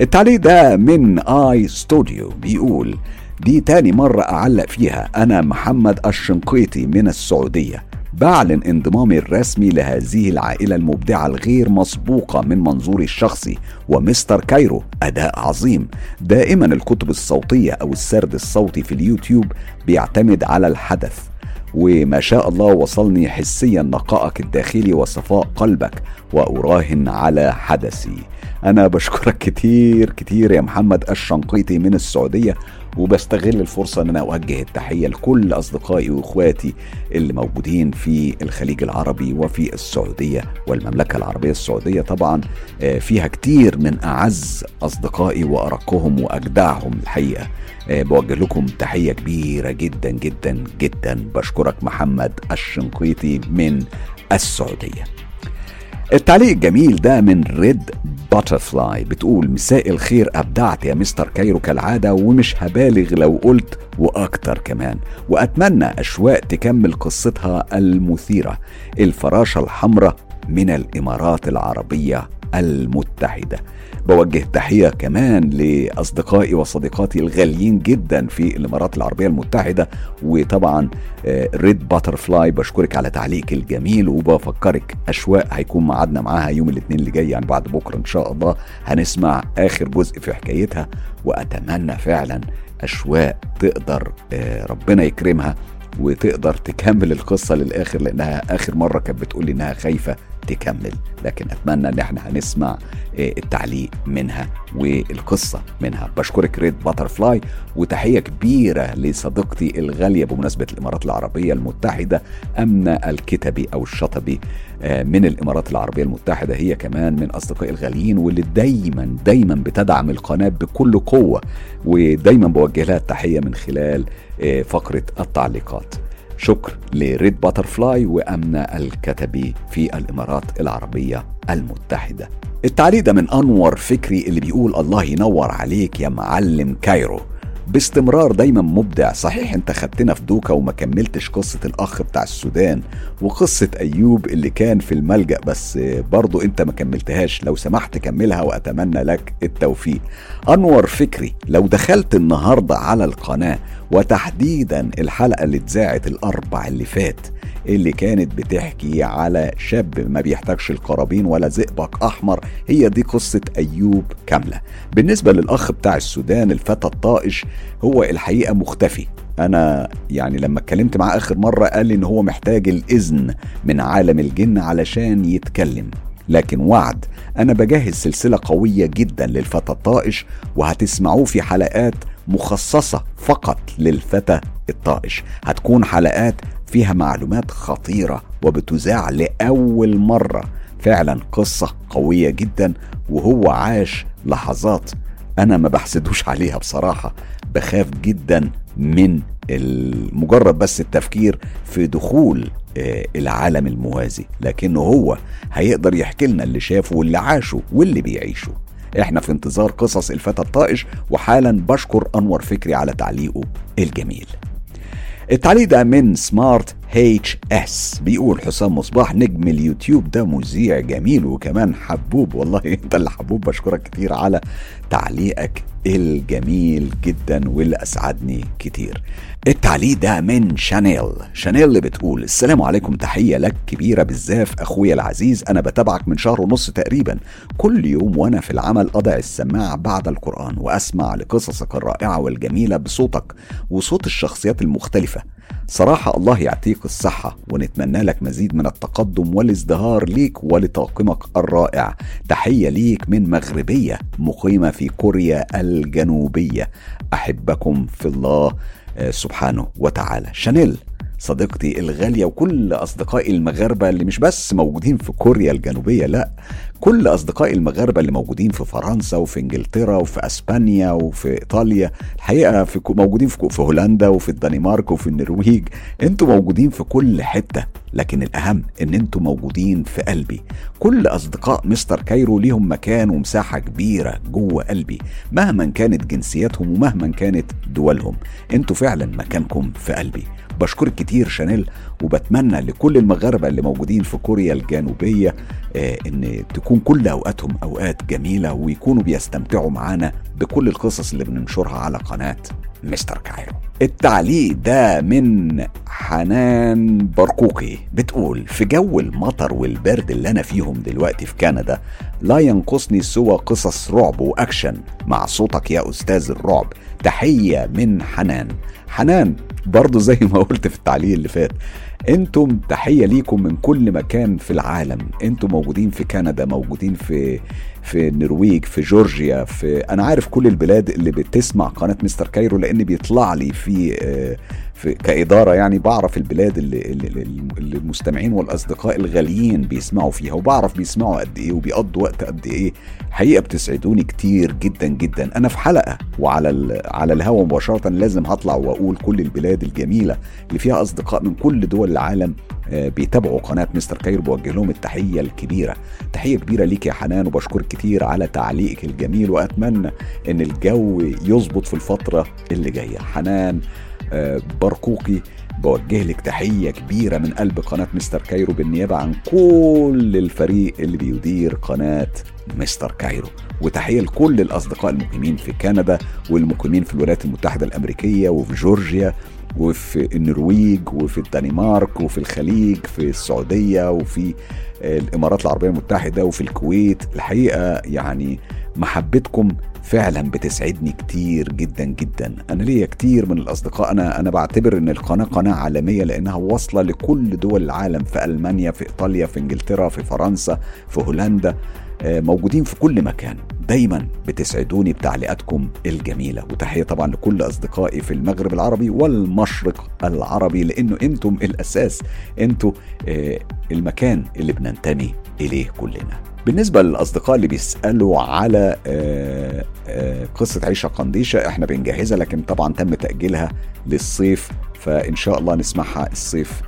التعليق ده من I Studio بيقول دي تاني مرة أعلق فيها أنا محمد الشنقيطي من السعودية. بعلن انضمامي الرسمي لهذه العائلة المبدعة الغير مسبوقة من منظوري الشخصي و Mister Cairo أداء عظيم. دائما الكتب الصوتية أو السرد الصوتي في اليوتيوب بيعتمد على الحدث. وما شاء الله وصلني حسيا نقائك الداخلي وصفاء قلبك وأراهن على حدثي. أنا بشكرك كتير كتير يا محمد الشنقيطي من السعودية وبستغل الفرصة أن أنا أوجه التحية لكل أصدقائي وإخواتي اللي موجودين في الخليج العربي وفي السعودية والمملكة العربية السعودية. طبعا آه، فيها كتير من أعز أصدقائي وأرقهم وأجدعهم الحقيقة. آه، بوجه لكم تحية كبيرة جدا جدا جدا. بشكرك محمد الشنقيطي من السعودية. التعليق الجميل ده من Red Butterfly بتقول مساء الخير أبدعت يا Mister Cairo كالعادة ومش هبالغ لو قلت وأكتر كمان. وأتمنى اشواق تكمل قصتها المثيرة. الفراشة الحمراء من الإمارات العربية. المتحدة. بوجه تحية كمان لأصدقائي وصديقاتي الغاليين جدا في الإمارات العربية المتحدة وطبعا Red Butterfly بشكرك على تعليقك الجميل وبفكرك أشواق هيكون معادنا معاها يوم الاثنين اللي جاي يعني بعد بكرة إن شاء الله هنسمع آخر جزء في حكايتها وأتمنى فعلا أشواق تقدر آه، ربنا يكرمها. وتقدر تكمل القصة للآخر لأنها آخر مرة كانت بتقول لي إنها خايفة تكمل. لكن أتمنى إن إحنا هنسمع آه، التعليق منها والقصة منها. بشكرك Red Butterfly وتحية كبيرة لصديقتي الغالية بمناسبة الإمارات العربية المتحدة أمنة الكتبي أو الشطبي. من الإمارات العربية المتحدة هي كمان من أصدقائي الغاليين واللي دايما دايما بتدعم القناة بكل قوة ودايما بوجه لها التحية من خلال آه، فقرة التعليقات. شكر ل Red Butterfly وأمنة الكتبي في الإمارات العربية المتحدة. التعليق ده من أنور فكري اللي بيقول الله ينور عليك يا معلم Cairo. باستمرار دايما مبدع. صحيح انت خدتنا في دوكا وما كملتش قصة الأخ بتاع السودان وقصة أيوب اللي كان في الملجأ بس برضو انت ما كملتهاش. لو سمحت كملها وأتمنى لك التوفيق. أنور فكري لو دخلت النهاردة على القناة وتحديدا الحلقة اللي اتذاعت الأربع اللي فات اللي كانت بتحكي على شاب ما بيحتاجش القرابين ولا زئبق أحمر. هي دي قصة أيوب كاملة. بالنسبة للأخ بتاع السودان الفتى الطائش هو الحقيقة مختفي. أنا يعني لما اتكلمت معاه آخر مرة قال لي إن هو محتاج الإذن من عالم الجن علشان يتكلم. لكن وعد أنا بجهز سلسلة قوية جدا للفتى الطائش وهتسمعوه في حلقات مخصصة فقط للفتى الطائش. هتكون حلقات فيها معلومات خطيرة وبتذاع لأول مرة. فعلا قصة قوية جدا وهو عاش لحظات أنا ما بحسدوش عليها بصراحة. بخاف جدا من مجرد بس التفكير في دخول آه، العالم الموازي. لكنه هو هيقدر يحكي لنا اللي شافه واللي عاشه واللي بيعيشه. إحنا في انتظار قصص الفتى الطائش وحالا بشكر أنور فكري على تعليقه الجميل. التعليق ده من Smart HS بيقول حسام مصباح نجم اليوتيوب ده مذيع جميل وكمان حبوب. والله انت اللي حبوب بشكرك كتير على تعليقك الجميل جدا واللي اسعدني كتير. التعليق ده من شانيل. شانيل اللي بتقول السلام عليكم تحية لك كبيرة بالزاف أخويا العزيز. أنا بتابعك من شهر ونص تقريبا. كل يوم وأنا في العمل أضع السماعة بعد القرآن وأسمع لقصصك الرائعة والجميلة بصوتك وصوت الشخصيات المختلفة. صراحة الله يعطيك الصحة ونتمنى لك مزيد من التقدم والازدهار ليك ولطاقمك الرائع. تحية ليك من مغربية مقيمة في كوريا الجنوبية. أحبكم في الله. سبحانه وتعالى. شانيل. صديقتي الغالية وكل أصدقائي المغاربة اللي مش بس موجودين في كوريا الجنوبية لا كل أصدقائي المغاربة اللي موجودين في فرنسا وفي إنجلترا وفي أسبانيا وفي إيطاليا الحقيقة في موجودين في, في هولندا وفي الدنمارك وفي النرويج أنتوا موجودين في كل حتة لكن الأهم إن أنتوا موجودين في قلبي. كل أصدقاء مستر كايرو ليهم مكان ومساحة كبيرة جوه قلبي مهما كانت جنسياتهم ومهما كانت دولهم أنتوا فعلا مكانكم في قلبي. بشكرك كتير شانيل وبتمنى لكل المغاربة اللي موجودين في كوريا الجنوبية آه، إن تكون كل أوقاتهم أوقات جميلة ويكونوا بيستمتعوا معانا بكل القصص اللي بننشرها على قناة Mister Cairo. التعليق ده من حنان برقوقي بتقول في جو المطر والبرد اللي أنا فيهم دلوقتي في كندا لا ينقصني سوى قصص رعب وأكشن. مع صوتك يا أستاذ الرعب تحية من حنان. حنان برضو زي ما قلت في التعليق اللي فات أنتم تحية ليكم من كل مكان في العالم. أنتم موجودين في كندا موجودين في في النرويج في جورجيا في أنا عارف كل البلاد اللي بتسمع قناة مستر كايرو لأن بيطلع لي في آه، في كإدارة يعني بعرف البلاد اللي, اللي, اللي المستمعين والأصدقاء الغاليين بيسمعوا فيها وبعرف بيسمعوا قد إيه وبيقضوا وقت قد إيه. حقيقة بتسعدوني كتير جدا جدا. أنا في حلقة وعلى على الهواء مباشرة لازم هطلع وأقول كل البلاد الجميلة اللي فيها أصدقاء من كل دول العالم آه، بيتابعوا قناة مستر كايرو بوجه لهم التحية الكبيرة. تحية كبيرة ليك يا حنان وبشكرك كتير على تعليقك الجميل وأتمنى إن الجو يظبط في الفترة اللي جاية. حنان برقوقي بوجه لك تحية كبيرة من قلب قناة مستر كايرو بالنيابة عن كل الفريق اللي بيدير قناة مستر كايرو. وتحية لكل الأصدقاء المقيمين في كندا والمقيمين في الولايات المتحدة الأمريكية وفي جورجيا وفي النرويج وفي الدنمارك وفي الخليج في السعودية وفي الإمارات العربية المتحدة وفي الكويت. الحقيقة يعني محبتكم فعلا بتسعدني كتير جدا جدا. أنا ليا كتير من الأصدقاء. أنا أنا بعتبر إن القناة قناة عالمية لأنها واصلة لكل دول العالم في ألمانيا في إيطاليا في إنجلترا في فرنسا في هولندا. آه، موجودين في كل مكان. دايما بتسعدوني بتعليقاتكم الجميلة. وتحية طبعا لكل أصدقائي في المغرب العربي والمشرق العربي لأنه أنتم الأساس أنتم آه، المكان اللي بننتمي إليه كلنا. بالنسبة للأصدقاء اللي بيسألوا على آه، قصة عيشة قنديشة إحنا بنجهزها لكن طبعا تم تأجيلها للصيف فإن شاء الله نسمعها الصيف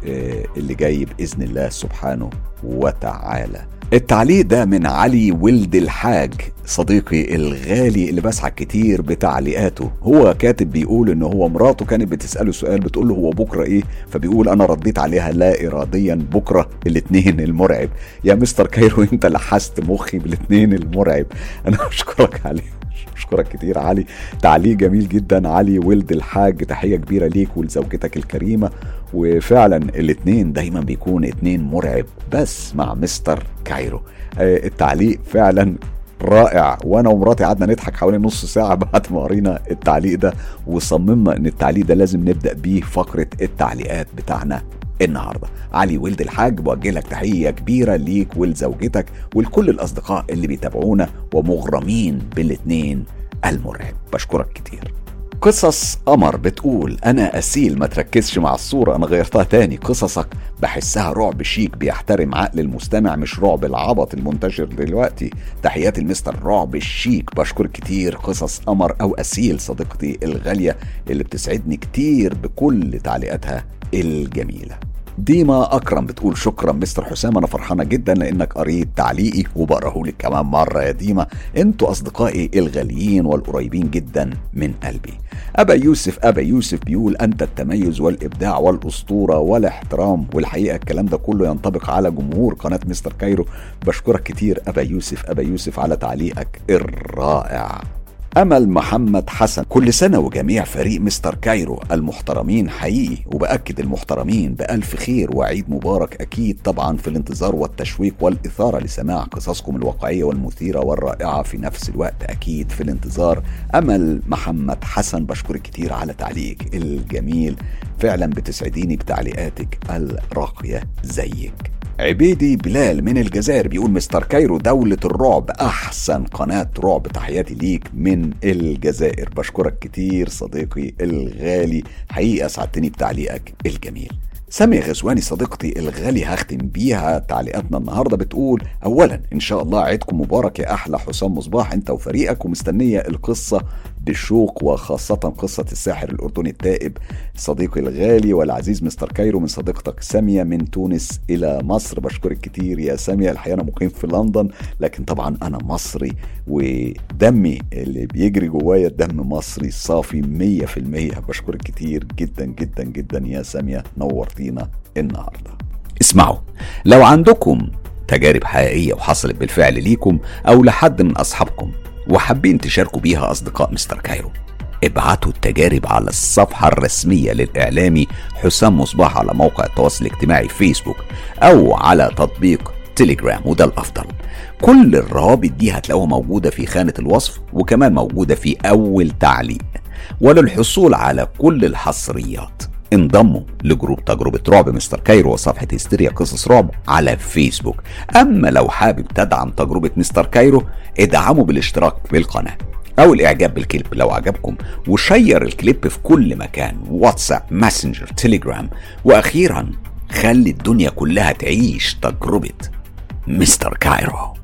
اللي جاي بإذن الله سبحانه وتعالى. التعليق ده من علي ولد الحاج صديقي الغالي اللي بسعى كتير بتعليقاته. هو كاتب بيقول إن هو مراته كانت بتسأله سؤال بتقول له هو بكرة إيه؟ فبيقول أنا رديت عليها لا اراديا بكرة الاثنين المرعب. يا مستر كايرو أنت لحست مخي بالاثنين المرعب. أنا بشكرك عليه بشكرك كتير علي. تعليق جميل جدا علي ولد الحاج تحية كبيرة ليك ولزوجتك الكريمة. وفعلا الاثنين دايما بيكون اتنين مرعب بس مع مستر كايرو. آه، التعليق فعلا رائع. وأنا ومراتي قعدنا نضحك حوالي نص ساعة بعد ما قرينا التعليق ده. وصممنا إن التعليق ده لازم نبدأ بيه فقرة التعليقات بتاعنا. النهارده. علي ولد الحاج بوجه لك تحية كبيرة ليك ولزوجتك ولكل الأصدقاء اللي بيتابعونا ومغرمين بالاثنين المرعب. بشكرك كتير. قصص قمر بتقول أنا أسيل ما تركزش مع الصورة أنا غيرتها تاني. قصصك بحسها رعب شيك بيحترم عقل المستمع مش رعب العبط المنتشر دلوقتي. تحياتي المستر رعب الشيك بشكر كتير. قصص قمر أو أسيل صديقتي الغالية اللي بتسعدني كتير بكل تعليقاتها الجميلة. ديما أكرم بتقول شكرا مستر حسام أنا فرحانة جدا لأنك قريت تعليقي وبقراه لك كمان مرة يا ديما. أنتوا أصدقائي الغاليين والقريبين جدا من قلبي. أبا يوسف أبا يوسف بيقول أنت التميز والإبداع والأسطورة والاحترام. والحقيقة الكلام ده كله ينطبق على جمهور قناة مستر كايرو. بشكرك كتير أبا يوسف أبا يوسف على تعليقك الرائع. أمل محمد حسن كل سنة وجميع فريق مستر كايرو المحترمين حقيقي وبأكد المحترمين بألف خير وعيد مبارك أكيد طبعا في الانتظار والتشويق والإثارة لسماع قصصكم الواقعية والمثيرة والرائعة في نفس الوقت أكيد في الانتظار. أمل محمد حسن بشكرك كتير على تعليقك الجميل. فعلا بتسعديني بتعليقاتك الراقية زيك. عبيدي بلال من الجزائر بيقول مستر كايرو دولة الرعب أحسن قناة رعب تحياتي ليك من الجزائر. بشكرك كتير صديقي الغالي. حقيقة سعدتني بتعليقك الجميل. سامي غزواني صديقتي الغالي هختم بيها تعليقاتنا النهارده. بتقول اولا إن شاء الله عيدكم مبارك يا أحلى حسام مصباح أنت وفريقك ومستنية القصة بشوق وخاصة قصة الساحر الأردني التائب صديقي الغالي والعزيز مستر كايرو من صديقتك سامية من تونس إلى مصر. بشكرك كتير يا سامية. الحقيقة أنا مقيم في لندن لكن طبعا أنا مصري ودمي اللي بيجري جوايا الدم مصري صافي مية في المية. بشكرك كتير جدا جدا جدا يا سامية. نورتينا النهاردة. اسمعوا لو عندكم تجارب حقيقية وحصلت بالفعل ليكم أو لحد من أصحابكم وحابين تشاركوا بيها أصدقاء مستر كايرو. ابعتوا التجارب على الصفحة الرسمية للإعلامي حسام مصباح على موقع التواصل الاجتماعي فيسبوك أو على تطبيق تليجرام وده الأفضل. كل الروابط دي هتلاقوها موجودة في خانة الوصف وكمان موجودة في أول تعليق. وللحصول على كل الحصريات. انضموا لجروب تجربة رعب مستر كايرو وصفحة هستيريا قصص رعب على فيسبوك. أما لو حابب تدعم تجربة مستر كايرو ادعموا بالاشتراك بالقناة أو الإعجاب بالكليب لو عجبكم و share الكليب في كل مكان واتساب ماسنجر تليجرام وأخيرا خلي الدنيا كلها تعيش تجربة مستر كايرو.